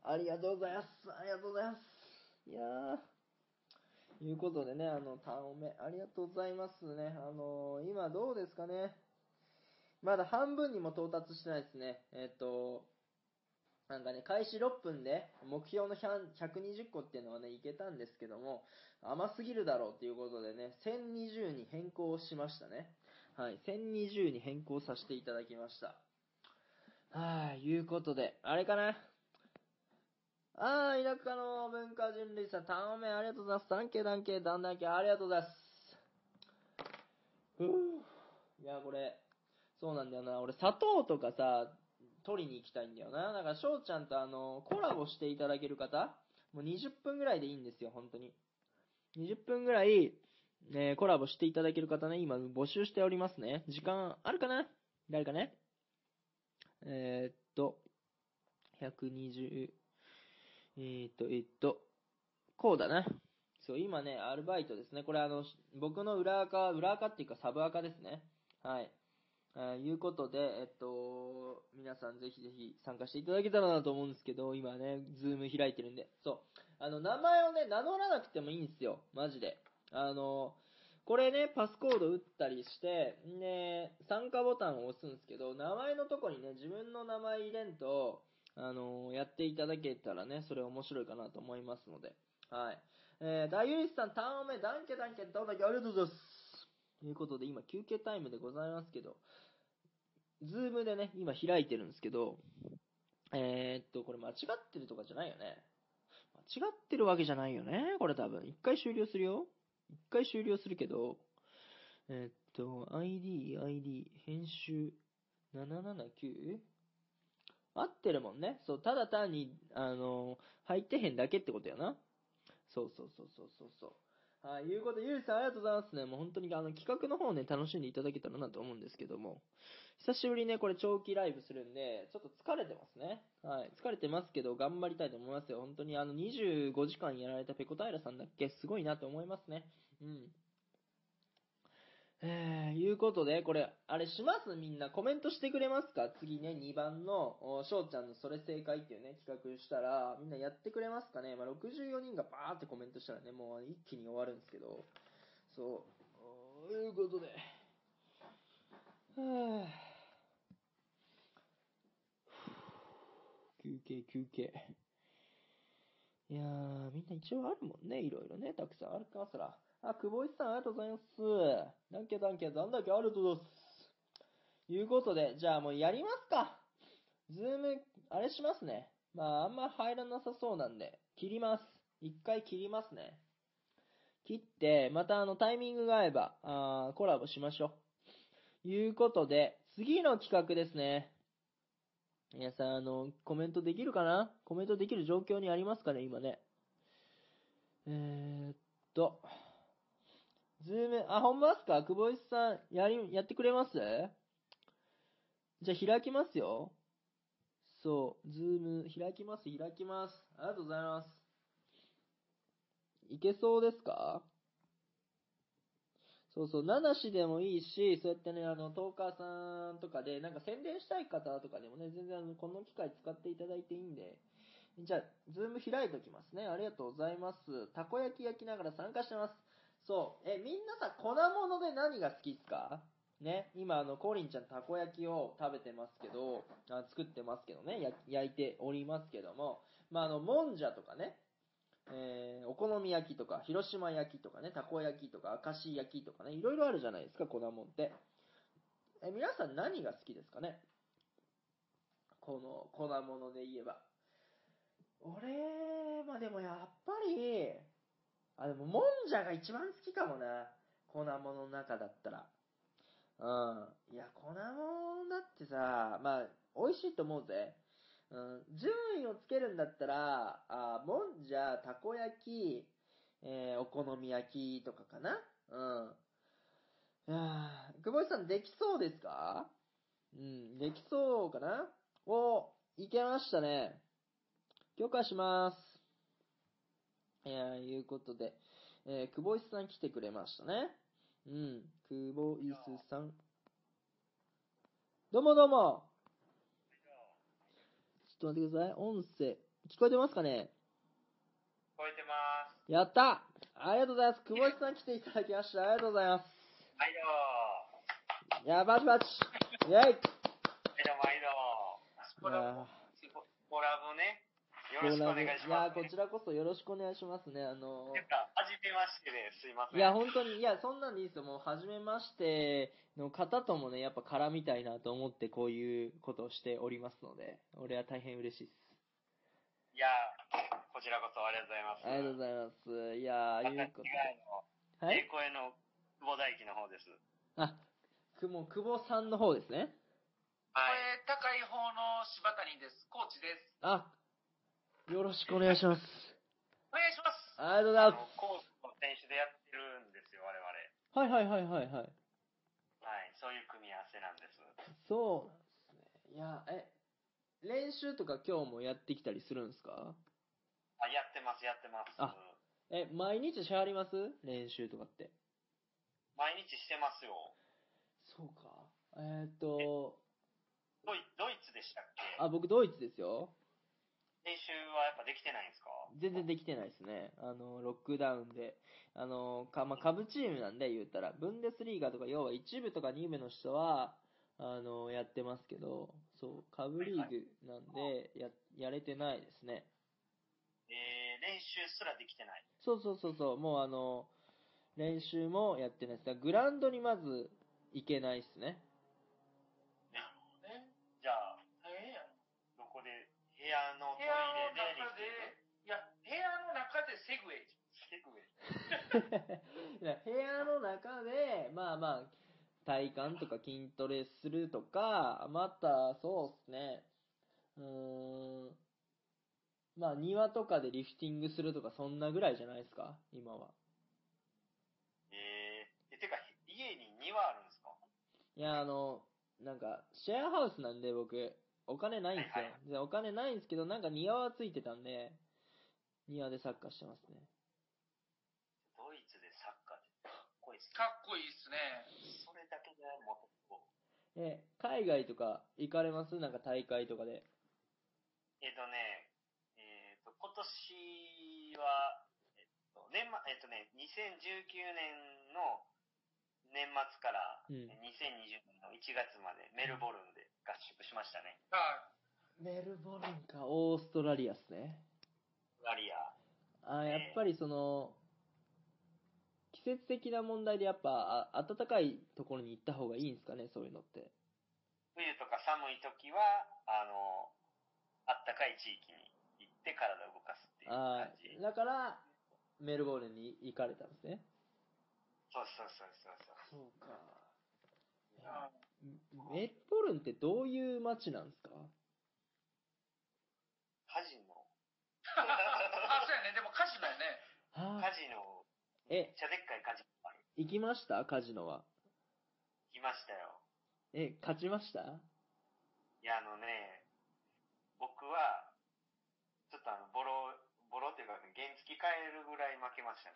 ありがとうございます。ありがとうございます。いやー。いうことでね、あの、タオメ、ありがとうございますね。あのー今どうですかね。まだ半分にも到達してないですね。えっ、と、なんかね、開始6分で目標の120個っていうのはね、いけたんですけども、甘すぎるだろうっていうことでね、1020に変更しましたね。はい、1020に変更させていただきました。はい、いうことで、あれかな？あー、田舎の文化人類さん、頼め、ありがとうございます。ダンケ、ダンケ、ダンダンケ、ありがとうございます。ふぅ。いや、これ、そうなんだよな。俺、砂糖とかさ、取りに行きたいんだよな。だから、翔ちゃんとあの、コラボしていただける方、もう20分ぐらいでいいんですよ、本当に。20分ぐらい、ね、コラボしていただける方ね、今募集しておりますね。時間あるかな？誰かね？えー、っと、120、えー、っと、えっと、こうだな。そう、今ね、アルバイトですね。これあの、僕の裏垢、裏垢っていうかサブ垢ですね。はい。あいうことで、えっと、皆さんぜひぜひ参加していただけたらなと思うんですけど、今ね、ズーム開いてるんで。そう。あの、名前をね、名乗らなくてもいいんですよ。マジで。あの、これね、パスコード打ったりして、で、参加ボタンを押すんですけど、名前のとこにね、自分の名前入れんと、あのやっていただけたらね、それ面白いかなと思いますので。はい。えー、大ユリスさん、たんおめ、danke danke、どうだけありがとうございます。ということで、今、休憩タイムでございますけど、ズームでね、今開いてるんですけど、えー、っと、これ間違ってるとかじゃないよね。間違ってるわけじゃないよね。これ多分。一回終了するよ。一回終了するけど、えーっと、ID、ID、編集、779? 合ってるもんね。そう、ただ単に、あの入ってへんだけってことやな。そうそうそうそうそうそう。はい、いうことで、ゆうじさんありがとうございますね。もう本当にあの企画の方ね、楽しんでいただけたらなと思うんですけども。久しぶりね、これ長期ライブするんで、ちょっと疲れてますね。はい。疲れてますけど、頑張りたいと思いますよ。本当にあの、25時間やられたペコタイラさんだっけ？すごいなと思いますね。うん。えー、いうことで、これ、あれします？みんなコメントしてくれますか？次ね、2番の、おしょうちゃんのそれ正解っていうね、企画したら、みんなやってくれますかね？まあ、64人がバーってコメントしたらね、もう一気に終わるんですけど、そう、ということで、は ぁ休憩休憩。いやー、みんな一応あるもんね、いろいろね、たくさんあるからさら。あ、久保井さん、ありがとうございます。ダンケダンケ、ダンだけありがとうございます。いうことで、じゃあもうやりますか。ズームあれしますね。まあ、あんま入らなさそうなんで、切ります。一回切りますね。切って、またあの、タイミングが合えば、あコラボしましょう。いうことで、次の企画ですね。皆さん、あの、コメントできるかな？コメントできる状況にありますかね、今ね。えー、っと、ズーム、あ、ほんまっすか？久保井さん、やり、やってくれます？じゃあ開きますよ。そう、ズーム、開きます、開きます。ありがとうございます。いけそうですか？そうそう、名無しでもいいし、そうやってね、あの、トーカーさんとかで、なんか宣伝したい方とかでもね、全然あの、この機会使っていただいていいんで、じゃあ、ズーム開いておきますね。ありがとうございます。たこ焼き焼きながら参加してます。そう、え、みんなさ、粉物で何が好きっすか？ね、今、あの、コリンちゃんたこ焼きを食べてますけど、あ作ってますけどね、焼いておりますけども、まあ、あの、もんじゃとかね、えー、お好み焼きとか、広島焼きとかね、たこ焼きとか、明石焼きとかね、いろいろあるじゃないですか、粉もんって。え、皆さん何が好きですかね？この粉物で言えば。俺、まあでもやっぱり、あ、でももんじゃが一番好きかもな。粉物の中だったら。うん。いや、粉物だってさ、まあ、美味しいと思うぜ。うん、順位をつけるんだったら、あもんじゃ、たこ焼き、えーお好み焼きとかかなうん。いやー久保井さんできそうですか？うん、できそうかなお、いけましたね。許可します。いやー、いうことで、えー、久保井さん来てくれましたね。うん、久保井さん。どうもどうも。ちょっと待ってください。音声、聞こえてますかね？聞こえてます。やったありがとうございます。久保井さん来ていただきました。ありがとうございます。はいどいや、バチバチ。イェイう。はいどうも、はいどうも。スポいやラボ、スポラボね。よろしくお願いしいやます、こちらこそよろしくお願いしますね。あのてか、はじめましてですいません。いや、本当に、いや、そんなんでいいですよ。もう、初めましての方ともね、やっぱ絡みたいなと思って、こういうことをしておりますので、俺は大変嬉しいです。いや、こちらこそありがとうございます。ありがとうございます。いやー、いうことはい栄光への久保大輝の方です。あ、く久保さんの方ですね。はい。声高い方の柴谷です。コーチです。あ、よろしくお願いします。お願いします。ありがとうございまあの、コースの選手でやってるんですよ、我々。す。はいはいはいはいはい。はい。そういう組み合わせなんです。そうなんですね。いや、え、練習とか今日もやってきたりするんですか？あ、やってます、やってます。あえ、毎日しはります？練習とかって。毎日してますよ。そうか。えーっと、ドイドイツでしたっけ？あ、僕ドイツですよ。練習はやっぱできてないんですか？全然できてないですね。あの、ロックダウンで。あの、か、まあ、下部チームなんで言ったら、ブンデスリーガとか、要は1部とか2部の人は、あの、やってますけど、そう、下部リーグなんで、や、やれてないですね。えー、練習すらできてない。そうそうそうそう、もうあの、練習もやってないです。だからグラウンドにまず行けないですね。ね、じゃあ、大変や。どこで、部屋のトイレで中で、いや、部屋の中でセグウェイ。セグウェイ。いや部屋の中で、まあまあ、体幹とか筋トレするとか、また、そうっすね。うーん。まあ、庭とかでリフティングするとか、そんなぐらいじゃないですか、今は。えー、え、てか、家に庭あるんですか？いや、あの、なんか、シェアハウスなんで僕、お金ないんですよはいは。でお金ないんですけど、なんか庭はついてたんで、庭でサッカーしてますね。ドイツでサッカーってかっこいいっすね。かっこいいっすね。それだけでもう、え、海外とか行かれます？なんか大会とかで。えっ、とね、えっ、と、今年は、えっ、と、年末、えっ、とね、2019年の年末から、うん2020年の1月までメルボルンで合宿しましたね。はメルボルンか、オーストラリアっすね。ガリア。あやっぱりその、季節的な問題でやっぱ、あ暖かいところに行った方がいいんですかね、そういうのって。冬とか寒い時は、あの、あったかい地域に行って体を動かすっていうあ感じあ、。だから、メルボルンに行かれたんですね。そうそうそうそうそう。か。うんメルボルンってどういう街なんですか？カジノ。あ、そうやね。でもカジノやね。はカジノ、えめっ、ちゃでっかいカジノある。行きました？カジノは。来ましたよ。え、勝ちました？いや、あのね、僕は、ちょっとあの、ボロ、ボロっていうか、ね、原付変えるぐらい負けましたね。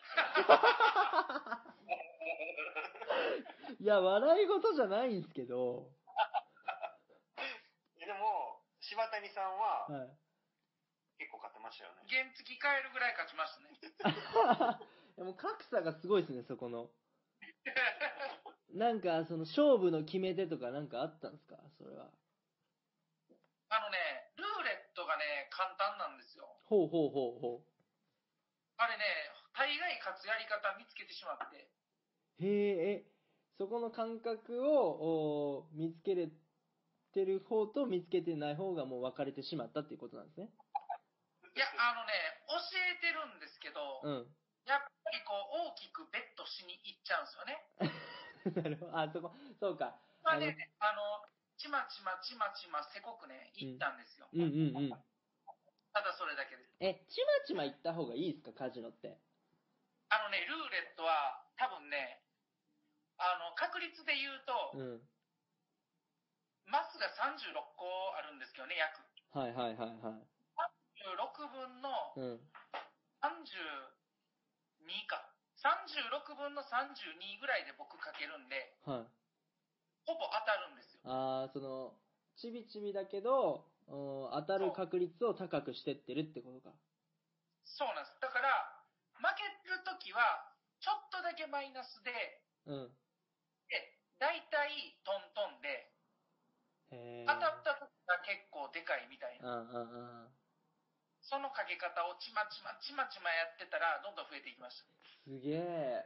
いや、笑い事じゃないんですけど、でも、柴谷さんははい。結構勝ってましたよね。原付変えるぐらい勝ちましたね。でも格差がすごいですね、そこの。なんか、その勝負の決め手とかなんかあったんですか？それは。あのね、トがね、簡単なんですよ。ほうほうほうほあれね、大概勝つやり方見つけてしまって。う。へえ、え、そこの感覚をお見つけれてる方と見つけてない方がもう分かれてしまったっていうことなんですね。いや、あのね、教えてるんですけど、うん。やっぱりこう、大きくベットしに行っちゃうんですよね。なるほど。あ、そこ、そうか。まあね、あの、ちまちまちまちませこくね、行ったんですよ。うんうんうん。ただそれだけです。え、ちまちま行った方がいいですか？カジノって。あのね、ルーレットは多分ね、あの、確率で言うと、うん。マスが36個あるんですけどね、約。はいはいはいはい。36分のうん。32か。36分の32ぐらいで僕かけるんで、はい。ほぼ当たるんですよ。あー、その、ちびちびだけど、うん当たる確率を高くしてってるってことか。そうなんです。だから、負けるときは、ちょっとだけマイナスで、うん。で、大体トントンで、へー。当たったときが結構でかいみたいな。うんうんうん。そのかけ方をちまちまちまちまやってたら、どんどん増えていきました。すげえ。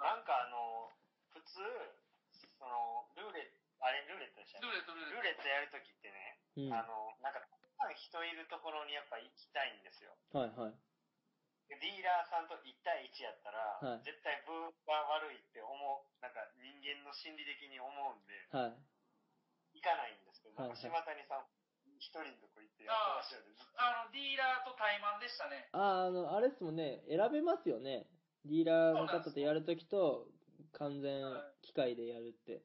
なんかあの、普通、その、ルーレット、あれルーレットでしたっけルーレット、ルールレッーレットやるときってね、うん。はあの、なんか、たくさん人いるところにやっぱ行きたいんですよ。いはい。でディーラーさんと1対1やったら、はい絶対ブーが悪いって思う、なんか人間の心理的に思うんで、はい。行かないんですけど、はいなんか柴谷さん、一人のとこ行ってやってましたよね、ずっと。あの、ディーラーと対マンでしたね。あー、あの、あれっすもんね、選べますよね。ディーラーの方とやるときと、完全機械でやるって。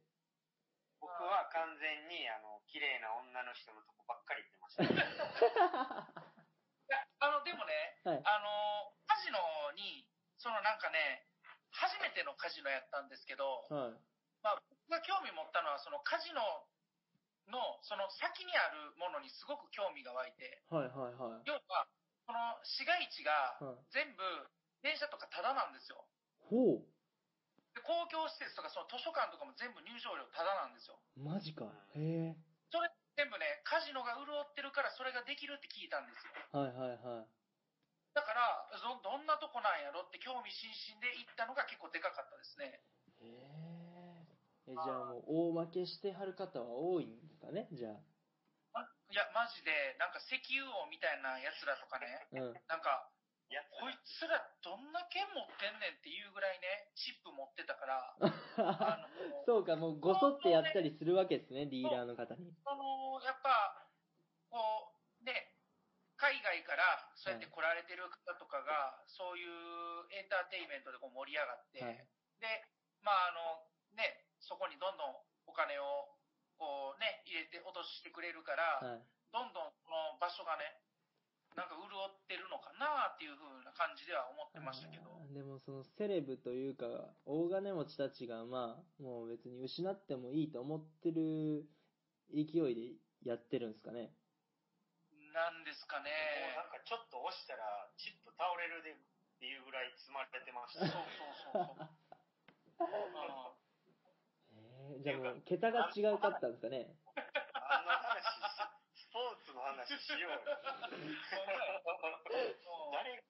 僕は完全に、あの、綺麗な女の人のとこばっかり行ってました。いや、あの、でもね、はい。あの、カジノに、そのなんかね、初めてのカジノやったんですけど、はい。まあ、僕が興味持ったのは、そのカジノの、その先にあるものにすごく興味が湧いて、はいはいはい。要は、この市街地がはい全部、電車とかタダなんですよ。ほう。で公共施設とかその図書館とかも全部入場料タダなんですよ。マジか。へえ。それ全部ね、カジノが潤ってるからそれができるって聞いたんですよ。はいはいはい。だから、どどんなとこなんやろって興味津々で行ったのが結構でかかったですね。へえ。え、じゃあもう大負けしてはる方は多いんですかねじゃあいや、マジで、なんか石油王みたいなやつらとかね、あ。うん。なんか、やこいつらどんな剣持ってんねんっていうぐらいね、チップ持ってたから、あの、そうか、もうごそってやったりするわけですね、ディーラーの方に。その、やっぱ、こう、ね、海外からそうやって来られてる方とかが、そういうエンターテインメントでこう盛り上がって、はいで、まああの、ね、そこにどんどんお金を、こうね、入れて落としてくれるから、はい。どんどんこの場所がね、なんか潤ってるのかなっていう風な感じでは思ってましたけど。でもそのセレブというか、大金持ちたちがまあ、もう別に失ってもいいと思ってる勢いでやってるんですかね。なんですかね。もうなんかちょっと押したら、チップ倒れるでっていうぐらい積まれてましそうた。そうそうそう。う んえー、じゃあもう桁が違うかったんですかね。あんな話、スポーツの話しよう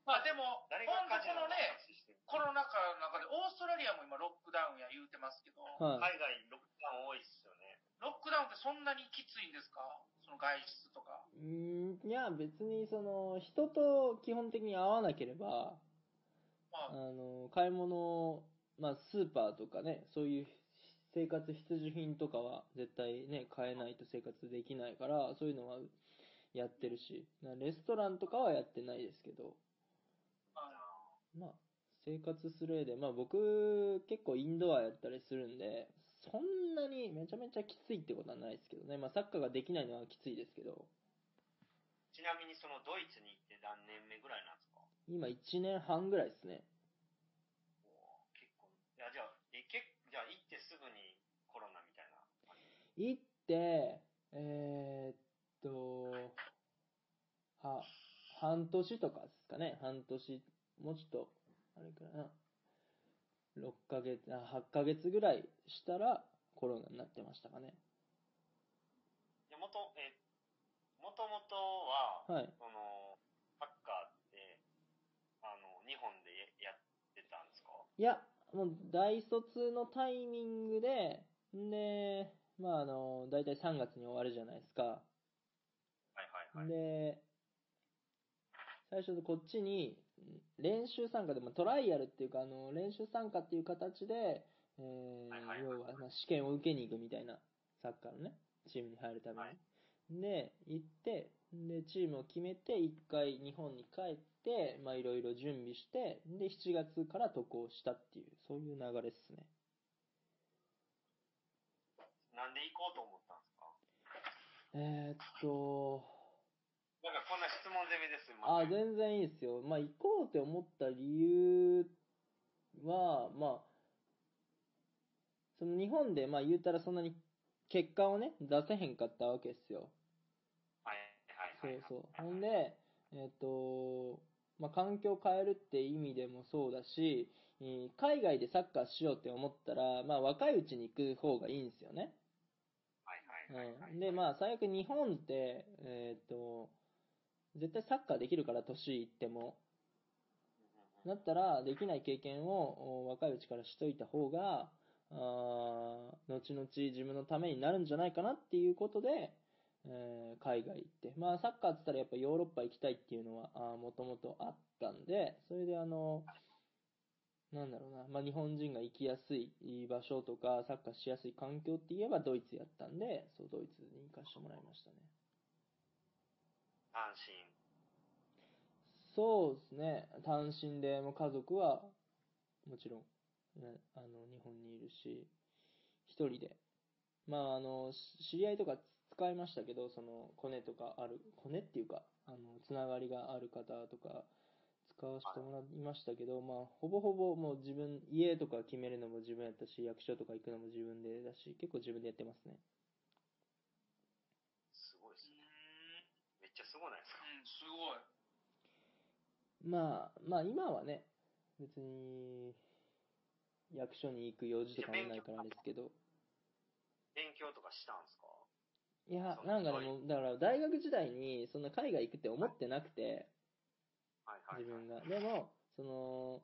まあでも、誰ほんとがカジノのこの？ね、コロナ禍の中で、オーストラリアも今ロックダウンや言うてますけど、はい。海外ロックダウン多いっすよね。ロックダウンってそんなにきついんですか？その外出とか。うーんいや、別にその、人と基本的に会わなければ、あまあ、の、買い物、まあ、スーパーとかね、そういう生活必需品とかは絶対ね、買えないと生活できないから、そういうのはやってるし、なレストランとかはやってないですけど、あまあ、生活する上で、まあ僕、結構インドアやったりするんで、そんなにめちゃめちゃきついってことはないですけどね。まあサッカーができないのはきついですけど、ちなみにそのドイツに行って何年目ぐらいなんですか？今1年半ぐらいですね。おー結構。いや、じゃあ、え、けじゃあ行ってすぐにコロナみたいな。行って、えーっと、は、半年とかですかね。半年、もうちょっと、あれくらいな。6ヶ月、あ、8ヶ月ぐらいしたらコロナになってましたかね。でもと、え、もともとは、はい。その、サッカーって、あの、日本でやってたんですか？いや、もう大卒のタイミングで、んで、まああの、だいたい3月に終わるじゃないですか。で、最初こっちに練習参加で、まあ、トライアルっていうか、あの、練習参加っていう形で、えーはいはいはい要は、まあ、試験を受けに行くみたいな、サッカーのね、チームに入るために。はいで、行って、で、チームを決めて、一回日本に帰って、まあ、いろいろ準備して、で、7月から渡航したっていう、そういう流れっすね。なんで行こうと思ったんですか？えー、っと、なんかこんな質問攻めですよ、あ、全然いいですよ。まあ、行こうって思った理由は、まあ、その日本で、まあ言うたらそんなに結果をね、出せへんかったわけですよ。はいはいはい。そうそう。ほんで、えっ、と、まあ環境を変えるって意味でもそうだし、えー海外でサッカーしようって思ったら、まあ若いうちに行く方がいいんですよね。はいはいはいはい。うん、で、まあ、最悪日本って、えーっと、絶対サッカーできるから、年いっても。だったら、できない経験を若いうちからしといた方が、あ後々自分のためになるんじゃないかなっていうことで、えー海外行って。まあ、サッカーって言ったらやっぱヨーロッパ行きたいっていうのは、もともとあったんで、それであの、なんだろうな、まあ、日本人が行きやすい場所とか、サッカーしやすい環境って言えばドイツやったんで、そう、ドイツに行かせてもらいましたね。安心。そうですね、単身で、も家族は、もちろん、ねあの、日本にいるし、一人で。まあ、あの、知り合いとか使いましたけど、その、コネとかある、コネっていうか、あの、つながりがある方とか、使わせてもらいましたけど、まあ、ほぼほぼもう自分、家とか決めるのも自分やったし、役所とか行くのも自分でだし、結構自分でやってますね。すごいですうね。ん、めっちゃすごないですか？うん、すごい。まあ、まあ今はね、別に、役所に行く用事とかもないからですけど、勉強とかしたんですか？いやなんかね、そうい。うもう、だから大学時代に、そんな海外行くって思ってなくて、はいはい、はい。自分が。でも、その、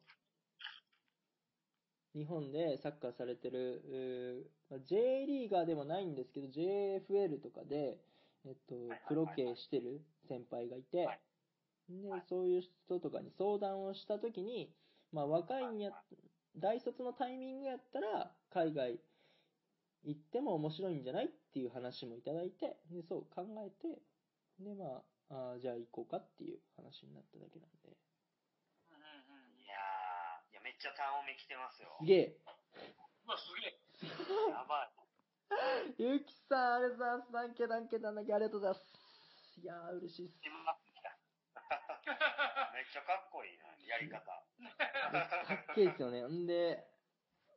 日本でサッカーされてる、うーまあ J リーガーでもないんですけど、JFL とかで、えっとプロ系してる先輩がいてはい、ではい、そういう人とかに相談をしたときに、まあ若いんや、大卒のタイミングやったら、海外行っても面白いんじゃないっていう話もいただいて、で、そう考えて、で、まあ、あーじゃあ行こうかっていう話になっただけなんで。うんうんうん。いやー、いやめっちゃ単音目来てますよ。すげえ。うわ、すげえ。やばい。ゆきさん、ありがとうございます。ダンケダンケダンケありがとうございます。いやー、嬉しいっす。めっちゃかっこいいな、やり方。かっけえですよね。んで、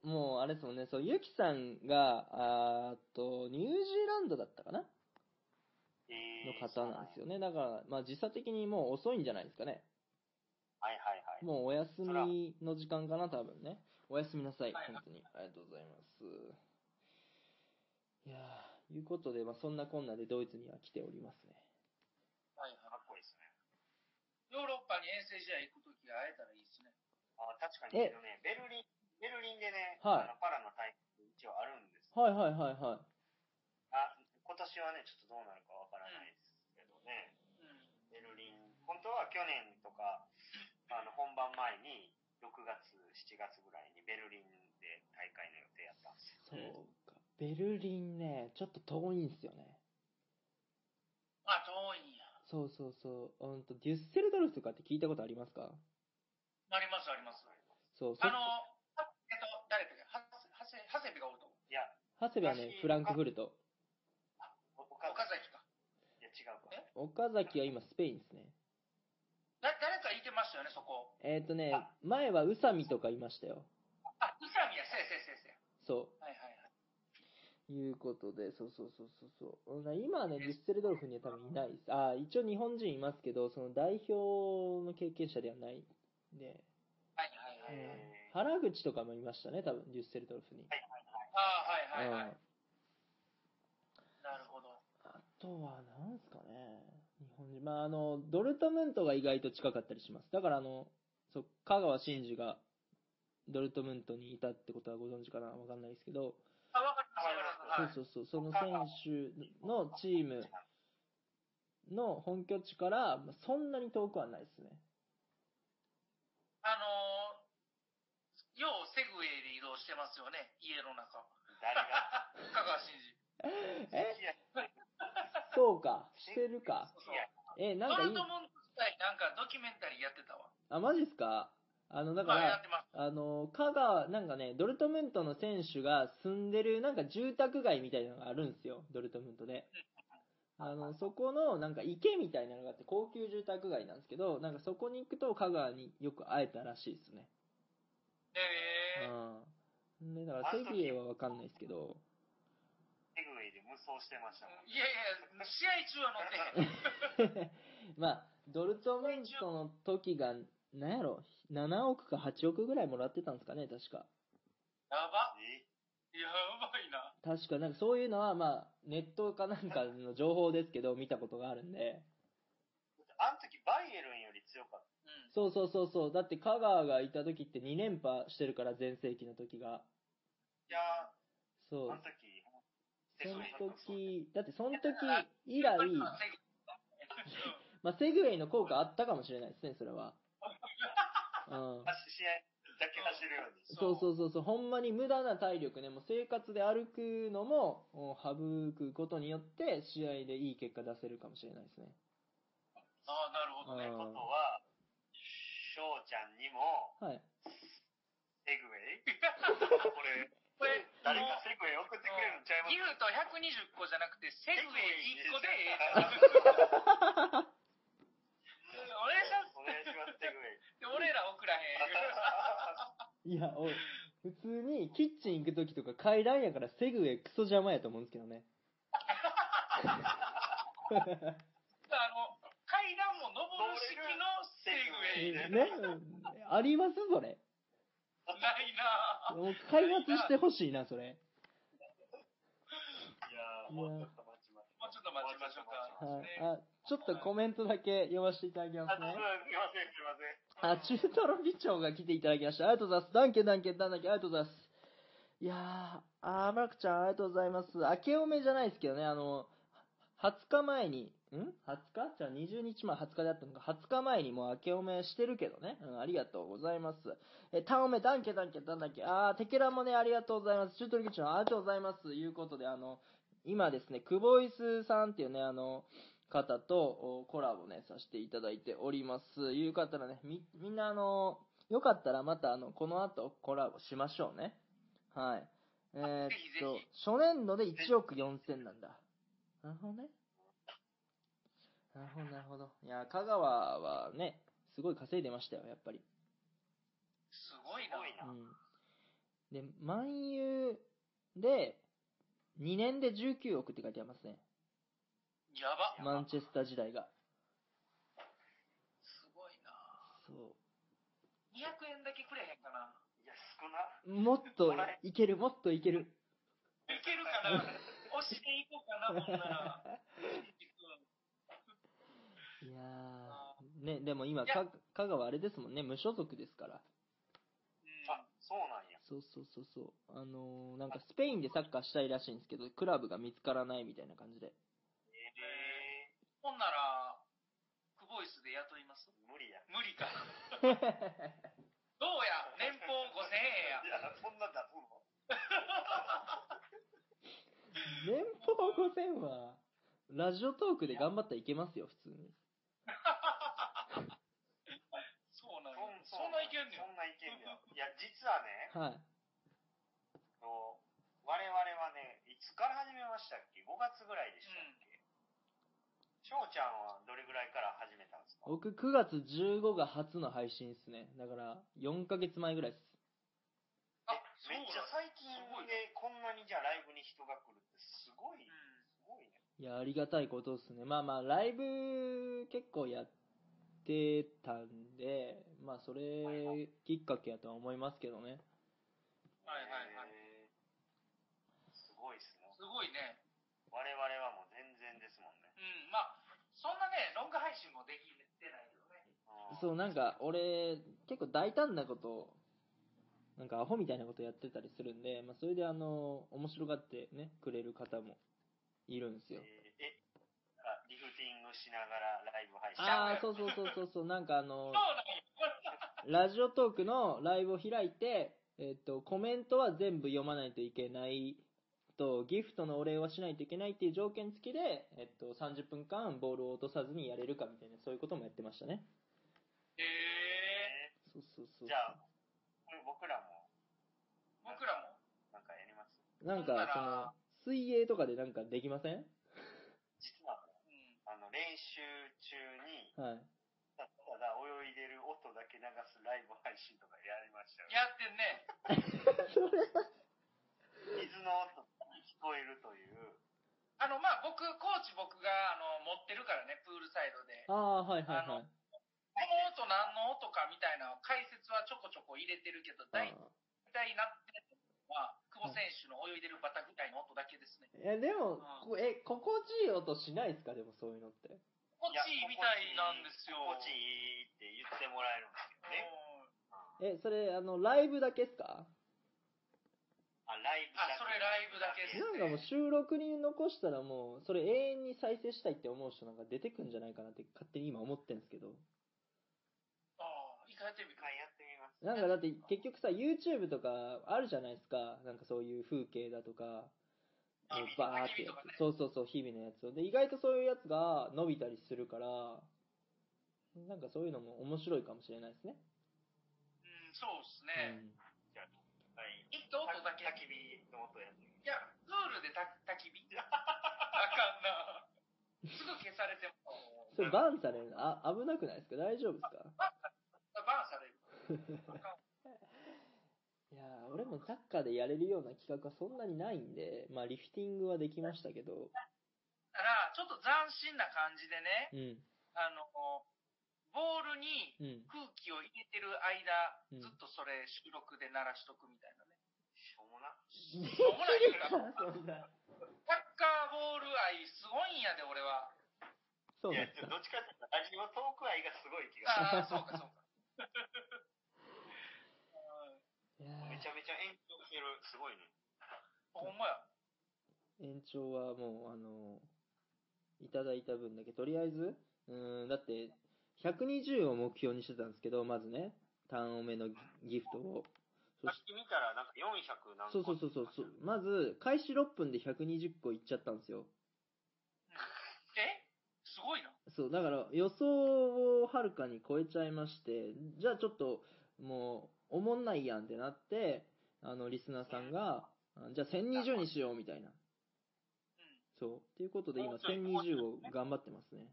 もうあれですもんね、そう、ゆきさんが、あーっと、ニュージーランドだったかな？えの方なんですよね。だから、まあ時差的にもう遅いんじゃないですかね。はいはいはい。もうお休みの時間かな、多分ね。おやすみなさい、はい本当に。ありがとうございます。いやー、いうことで、まあそんなこんなでドイツには来ておりますね。はいはかっこいいですね。い。ヨーロッパに遠征試合行くときが会えたらいいですね。あ確かに、えけどね、ベルリン、ベルリンでね、はいあのパラの大会一応あるんです。はいはいはいはい。あ、今年はね、ちょっとどうなるかわからないですけどね。うん。本当は去年とか、あの、本番前に、6月、7月ぐらいにベルリンで大会の予定やったんですそよ。うか。ベルリンね、ちょっと遠いんすよね。あ、遠いんや。そうそうそう。うんと、デュッセルドルフとかって聞いたことありますか？あります、あります。そう、そあの、はえっと、誰だっけ、ははせ、長谷部がおるとこ。いや、長谷部はね、フランクフルト。お岡岡崎か。いや、違うか。え？岡崎は今スペインですね。だ誰かいてましたよね、そこ。えっ、とね、前は宇佐美とかいましたよ。あ、宇佐美や、せやせやせやせや。そはいはいはい。う。いうことで、そうそうそうそうそううん。今はね、デュッセルドルフには多分いないです。あ、一応日本人いますけど、その代表の経験者ではないんで、はいはいはい。うんえー原口とかもいましたね、多分デュッセルドルフに。はいはいはい。ああ、はいはいはい。うんなるほど。あとは、なんすかね。日本人。まあ、あの、ドルトムントが意外と近かったりします。だから、あの、そう、香川真司がドルトムントにいたってことはご存知かな？わかんないですけど、はい。そうそうそう、その選手のチームの本拠地から、まあそんなに遠くはないですね。あのー、ようセグウェイで移動してますよね、家の中。誰が？香川真司。え？そうか、してるか。そうそう。え、なんかいいドルト、ムント時代なんかドキュメンタリーやってたわ。あ、マジっすか？あの、だから。あの、香川、なんかね、ドルトムントの選手が住んでる、なんか住宅街みたいなのがあるんですよ、ドルトムントで。あの、そこの、なんか池みたいなのがあって、高級住宅街なんですけど、なんかそこに行くと香川によく会えたらしいですね。えうん。で、だからセビエはわかんないですけど、セグウェイで無双してましたもん。ー、いやいや、試合中は乗ってへん。まあ、ドルトムントの時が、なんやろ、7億か8億ぐらいもらってたんですかね、確か。やば。え？やばいな。確か、なんかそういうのは、まあ、ネットかなんかの情報ですけど、見たことがあるんで。あの時バイエルンより強かっうん。そうそうそうそう。だって香川がいた時って2連覇してるから、全盛期の時が。た。いやそうー、あの。時、その時、だってその時以来、うん まあ、セグウェイの効果あったかもしれないですね、それは。うん。走試合だけ走るように。そうそうそうそう、ほんまに無駄な体力ね、もう生活で歩くのももう省くことによって、試合でいい結果出せるかもしれないですね。ああ、なるほどね。うんことは、翔ちゃんにも、はい。セグウェイ？これ、これ、誰かセグウェイ送ってくれるんちゃいます？ギフト120個じゃなくて、セグウェイ1個でええ 願いします。願いします、セグウェイ。で俺ら送らへん。いや、おい、普通にキッチン行くときとか階段やからセグウェイクソ邪魔やと思うんですけどね。あの、階段も登る式のセグウェイ。ね、うんありますそれ。ないなぁ。もう開発してほしいな、それ。いやー、もうちょっと待ちましょう。もうちょっと待ちましょうかはい。あ、ちょっとコメントだけ読ませていただきますあ、すいねま。せん、すいません。あ、中トロ議長が来ていただきました。ありがとうございます。ダンケダンケダンダンケ、ありがとうございます。いやー、あー、マルクちゃん、ありがとうございます。明けおめじゃないですけどね、あの、20日前に、ん ?20 日？じゃあ20日前、20日であったのか、20日前にもう明けおめしてるけどね。うん、ありがとうございます。え、タオメ、ダンケダンケダンダンケ、あー、テケラもね、ありがとうございます。中トロ議長、ありがとうございます。いうことで、あの、今ですね、クボイスさんっていうね、あの、方とおコラボね、させていただいております。いう方らね、み、みんなあの、よかったらまたあの、この後コラボしましょうね。はい。えーっとひ、初年度で1億4000なんだ。なるほどね。なるほど、なるほど。いや、香川はね、すごい稼いでましたよ、やっぱり。すごいな。うん。で、万有で、2年で19億って書いてありますね。やば。マンチェスター時代が。すごいなそう。200円だけくれへんかな。いや、少な。もっといける、もっといける。いけるかな 押していこうかな、ほんなら。いやー、ね、でも今、か香川あれですもんね、無所属ですから。あ、そうなんや。そうそうそうそう。あのー、なんかスペインでサッカーしたいらしいんですけど、クラブが見つからないみたいな感じで。えほんなら、クボイスで雇いま無理や。無理か。どうや？年俸5000円やい。や、そんな出すの？年俸5000は、ラジオトークで頑張ったらいけますよ、普通に。そうなんそんや。そんないけんねん。そんないけんねん。いや、実はね、はい。我々はね、いつから始めましたっけ ?5 月ぐらいで翔、ちゃんはどれぐらいから始めたんですか？僕、9月15が初の配信っすね。だから、4ヶ月前ぐらいっす。あ、めっちゃ最近でこんなにじゃあライブに人が来るってすごい、うんすごいね。いや、ありがたいことっすね。まあまあ、ライブ結構やってたんで、まあ、それきっかけやとは思いますけどね。はいはいはい。すごいっすね。すごいね。我々はもう全然ですもんね。うん、まあ、そんなね、ロング配信もできてないけどね。うんそう、なんか、俺、結構大胆なこと、なんかアホみたいなことやってたりするんで、まあ、それであの、面白がってね、くれる方もいるんですよ。えーえあリフティングしながらライブ配信。ああ、そうそうそうそうそう、なんかあの。ラジオトークのライブを開いて、えっと、コメントは全部読まないといけないと、ギフトのお礼はしないといけないっていう条件付きで、えっと、30分間ボールを落とさずにやれるかみたいな、そういうこともやってましたね。へええそうそうそう。じゃあー僕らも僕らも？なんかやります？なんだか、その、水泳とかでなんかできません？実はうん。あの練習中にはい。たただ泳いでる音だけ流すライブ配信とかやりましたよ。やってんね。そ れ水の音が聞こえるという。あの、まあ、僕、コーチ僕が、あの、持ってるからね、プールサイドで。ああ、はいはいはい。この音何の音かみたいな解説はちょこちょこ入れてるけど、大あ体なってるのは、久保選手の泳いでるバタフライの音だけですね。ーいや、でも、こえ、心地いい音しないですか？でもそういうのって。コーチみたいなんですよ。心地いいって言ってもらえるんですけどね。うんえ、それ、あの、ライブだけっすか？あ、ライブだけあ、それライブだけですなんかもう収録に残したらもう、それ永遠に再生したいって思う人なんか出てくんじゃないかなって勝手に今思ってんですけど。ああ、一回やってみる一。回やってみます。なんかだって結局さ、YouTube とかあるじゃないですか。なんかそういう風景だとか、日々バーってねつ。そうそうそう、日々のやつを。で、意外とそういうやつが伸びたりするから、なんかそういうのも面白いかもしれないですね。うん、そうですうね。ん。じゃあ、はい。一音だけ。焚き火の音やってみます。いや、プールでた焚き火あかんな。すぐ消されても、それバンされるあ、危なくないですか？大丈夫ですか？バンされる。あかんいやー俺もサッカーでやれるような企画はそんなにないんで、まあリフティングはできましたけど、だから、ちょっと斬新な感じでね、うん、あの、ボールにうん。空気を入れてる間、うんずっとそれ収録で鳴らしとくみたいなね。しょうもな。しょうもないか。そんな。サッカーボール愛すごいんやで、俺は。いやそうなんですか。どっちかっていうと、ラジオトーク愛がすごい気がする。ああ、そうか、そうか。いやめちゃめちゃ延長してる。すごいね。ほんまや。ー延長はもう、あの、いただいた分だけ、とりあえず、うーん、だって、120を目標にしてたんですけど、まずね、単多めのギフトを。さっき見たら、なんか400何個そうそうそうそうそう。まず、開始6分で120個いっちゃったんですよ。え？すごいな。そう、だから予想をはるかに超えちゃいまして、じゃあちょっともう、おもんないやんってなって、あの、リスナーさんが、あじゃあ1020にしようみたいな。うん。そう。っていうことで今もうちょい1020を頑張ってますね。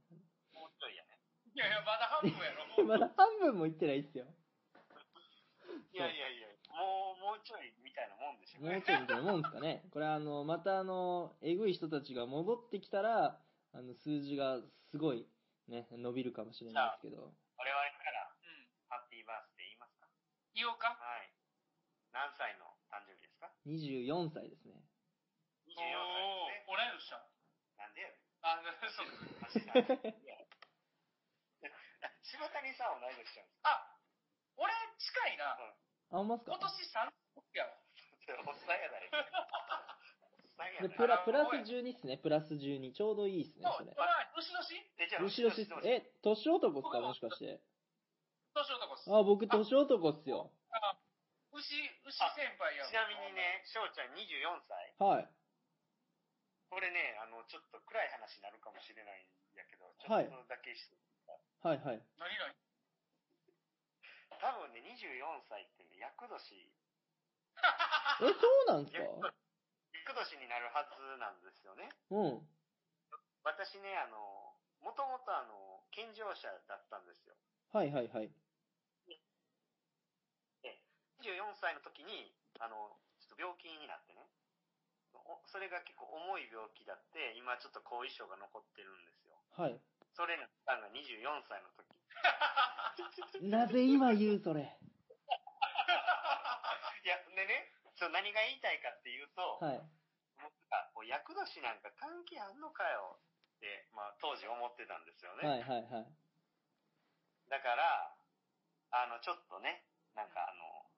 もうちょいやね。いやいや、まだ半分やろ。まだ半分もいってないっすよ。いやいやいや、もう、もうちょいみたいなもんでしょ。もうちょいみたいなもんですかね。これあの、またあの、えぐい人たちが戻ってきたら、あの、数字がすごい、ね、伸びるかもしれないですけど。我々から、うん。ハッピーバースデー言いますか？言おうかはい。何歳の誕生日ですか？24歳ですね。?24 歳ですね。おー同い年。なんでやねん。あ、そうか。マジでいや柴谷さんは同い年ちゃうんですか？あ、俺近いな。あ、ほんまっすか？今年3やわ。おっさんやない。おっさんやない。でプラ、プラス12っすね、プラス12。ちょうどいいっすね、それ。まあ、年々え、じゃあ、年牛年っす。え、年男っすか？もしかして。年男っす。あ、僕、年男っすよ。牛、牛先輩やちなみにね、翔ちゃん24歳。はい。これね、あの、ちょっと暗い話になるかもしれないんやけど、ちょはいっとだけして、はいはい。何何？多分ね、24歳ってね、厄年、え、そうなんすか？厄年になるはずなんですよね。うん。私ね、あの、もともとあの、健常者だったんですよ。はいはいはい。24歳の時に、あの、ちょっと病気になってね。おそれが結構重い病気だって、今ちょっと後遺症が残ってるんですよ。はい。それになったのが24歳の時。なぜ今言う、それ？いや、でね、そう何が言いたいかっていうと、はい。こう厄年なんか関係あんのかよって、まあ当時思ってたんですよね。はいはいはい。だから、あの、ちょっとね、なんかあの、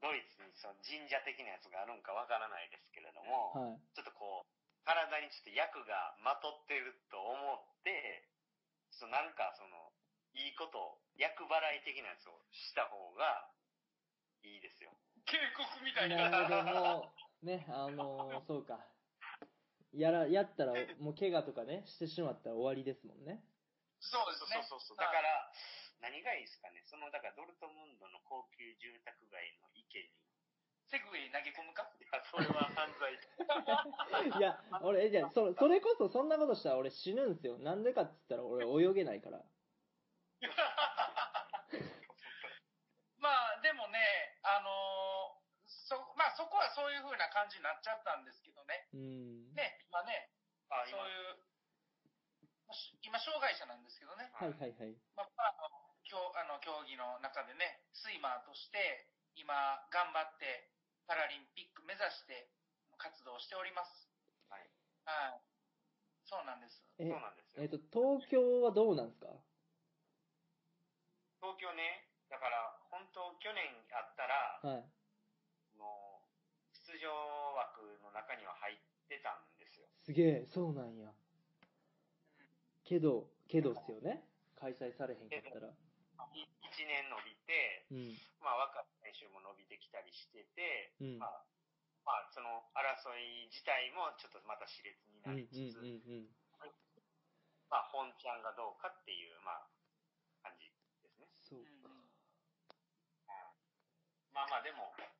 ドイツにその神社的なやつがあるんかわからないですけれども、はい。ちょっとこう、体にちょっと薬がまとってると思って、ちょっとなんかその、いいこと、薬払い的なやつをした方がいいですよ。警告みたいな。なるほど、もう、ね、あのー そうか。やら、やったら、もう怪我とかね、してしまったら終わりですもんね。そうですね。そうそうそう。だから、何がいいですかね。その、だからドルトムンドの高級住宅街の池に、セグウェイ投げ込むか？いや、それは犯罪。いや、俺、じゃあそ、それこそそんなことしたら俺死ぬんすよ。なんでかって言ったら俺泳げないから。まあ、でもね、あのーそ、まあそこはそういう風な感じになっちゃったんですけどね。うん。ね、今ね、あ、そう今、いう、今障害者なんですけどね。はいはいはい。まあ、あの競あの競技の中でね、スイマーとして、今、頑張って、パラリンピック目指して活動しております。はい。はい。そうなんです。えそう、なんですよ。えっと、東京はどうなんですか？東京ね、だから、本当去年あったら、はい。場枠の中には入ってたんですよ。すげえ、そうなんや。けど、けどっすよね。開催されへんかったら。1年伸びて、うん。まあ、若い選手も伸びてきたりしてて、うん。まあ、まあ、その争い自体もちょっとまた熾烈にうんうんなりつつ、うんうん。まあ、本ちゃんがどうかっていう、まあ、感じですね。そうか。まあまあ、でも、ね、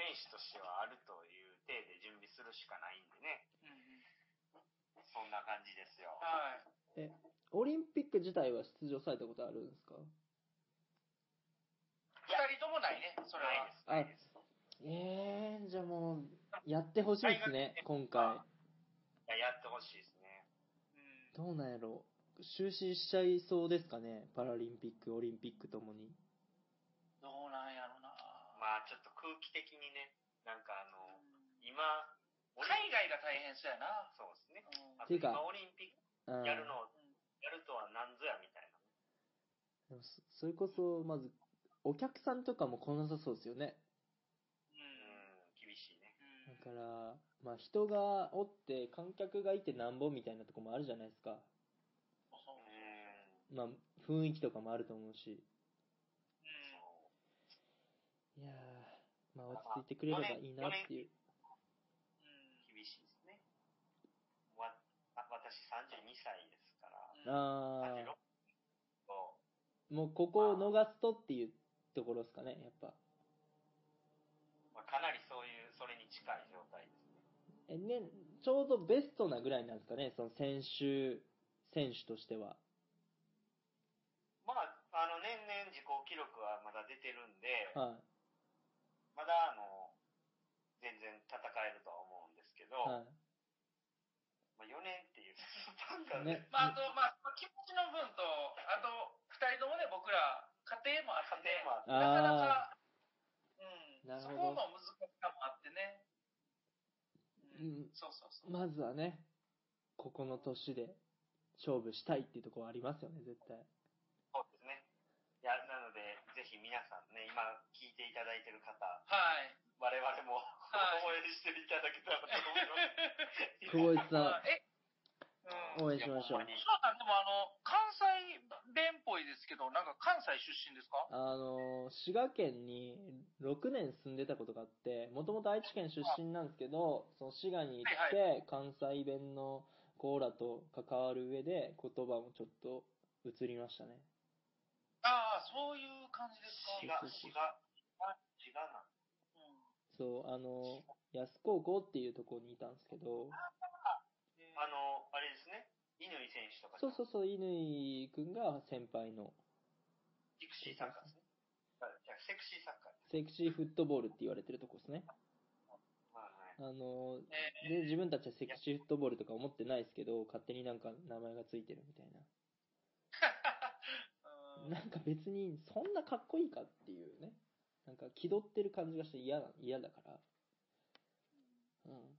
選手としてはあるという体で準備するしかないんでね、うんうんそんな感じですよ。はい。オリンピック自体は出場されたことあるんですか？二人ともないね、それは。ないです、ないです。ええー、じゃあもう、やってほしいですね、今回。いややってほしいですね。うんどうなんやろ終始しちゃいそうですかね、パラリンピック、オリンピックともに。どうなんやろな。まあ、ちょっと空気的にね、なんかあの、今、海外が大変そうやな。そうですね。うんあとていうか今オリンピックやるの、やるとは何ぞやみたいな。でもそそれこそ、まず、お客さんとかも来なさそうですよね。う。うんん、厳しいね。うんだから、まあ人がおって、観客がいてなんぼみたいなとこもあるじゃないですか。そううん。まあ、雰囲気とかもあると思うし。うんいやー、まあ落ち着いてくれればいいなっていう。うん厳しいですね。わあ私32歳ですから、あ36と、ー、もうここを逃すとっていうところですかね、やっぱ。まあ、かなりそういう、それに近い状態ですね。え、ね、ちょうどベストなぐらいなんですかね、その選手、選手としては。まあ、あの、年々自己記録はまだ出てるんで、はまだ、あの、全然戦えるとは思うんですけど、い。はい。まあ、4年っていうスパンがねね、まあ、あと、まあ、気持ちの分と、あと、二人ともね、僕ら、家庭もあって、家庭もあってなかなあか、うん、なるほどそこも難しさもあってね。ううんん、そうそうそう。まずはね、ここの年で勝負したいっていうところありますよね、絶対。そうですね。いや、なので、ぜひ皆さんね、今聞いていただいてる方、はい。我々もはい応援していただけたらと思います。久保井さん、え、うん。応援しましょうでもあの、関西弁っぽいですけど、なんか関西出身ですか？あの、滋賀県に6年住んでたことがあって、もともと愛知県出身なんですけど、その滋賀に行って、関西弁のコーラと関わる上で、言葉もちょっと移りましたね。ああ、そういう感じですか？滋賀、滋賀、滋賀な。うんそう、あの、安高校っていうところにいたんですけど、あの、あれですね。乾選手とか。そうそうそう、乾くんが先輩の、セクシーサッカーですね。じゃあセクシーサッカーです。セクシーフットボールって言われてるとこですね。はいはい。あの、えで、自分たちはセクシーフットボールとか思ってないですけど、勝手になんか名前がついてるみたいな。なんか別にそんなかっこいいかっていうね。なんか気取ってる感じがして嫌な、嫌だから。うん。っ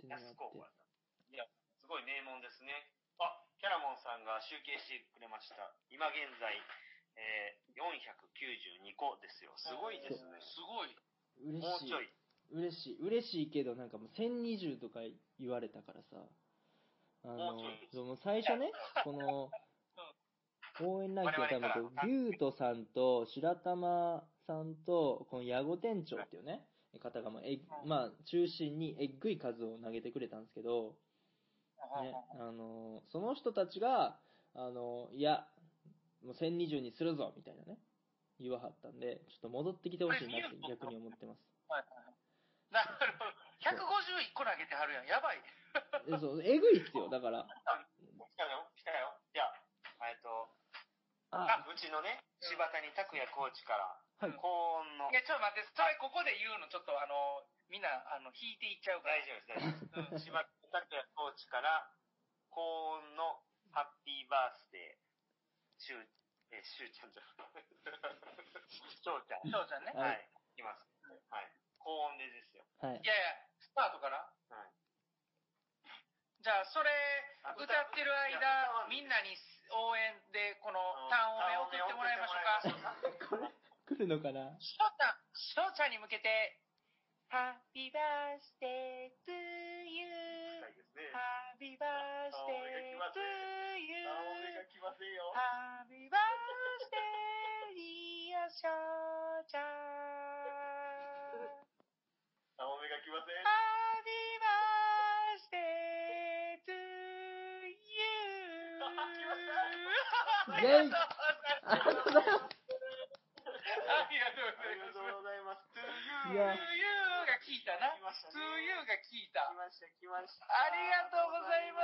てのがあ安って。いや、すごい名門ですね。あ、キャラモンさんが集計してくれました。今現在、えー、492個ですよ。すごいですね。すごい。嬉しいもうちょい。。嬉しい。嬉しいけどなんかもう1020とか言われたからさ。あのもうちょい、そうもう最初ね、この、応援ランキングを多分こう、リュートさんと白玉さんと、この矢後店長っていうね、方がまあ、えまあ、中心にえっぐい数を投げてくれたんですけど、ね、あの、その人たちが、あの、いや、もう1020にするぞ、みたいなね、言わはったんで、ちょっと戻ってきてほしいなって逆に思ってます。はいはいなるほど。151個投げてはるやん。やばい。えそう、えぐいっすよ、だから。来たよ、来たよ。じゃあ、えっと、あ、あ、うちのね、柴谷拓也コーチから、はい。高音のい、や、ちょっと待って、それここで言うの、ちょっとあの、みんな、あの、引いていっちゃうから。大丈夫です、大丈夫です。柴谷拓也コーチから、高音のハッピーバースデー、しゅう、え、しゅうちゃんじゃん。しょうちゃん。翔ちゃんね。はいはい、ます。はい。高音でですよ。はいい。やいや、スタートからはい。じゃあ、それ、あ歌ってる間、みんなに応援で、この、ターンを送ってもらいましょうか。これ、来るのかなしょうちゃん、しょうちに向けて、ハッピーバースデートゥーユー。ハッピーバースデートゥーユー。ハッピーバースデーリアしょうちゃん。青目が来ません。ありがとうございます。ありがとうごございます。To い you. や To you が聞いたな。To you が聞いた来。ました、来ました。ありがとうございま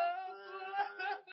す。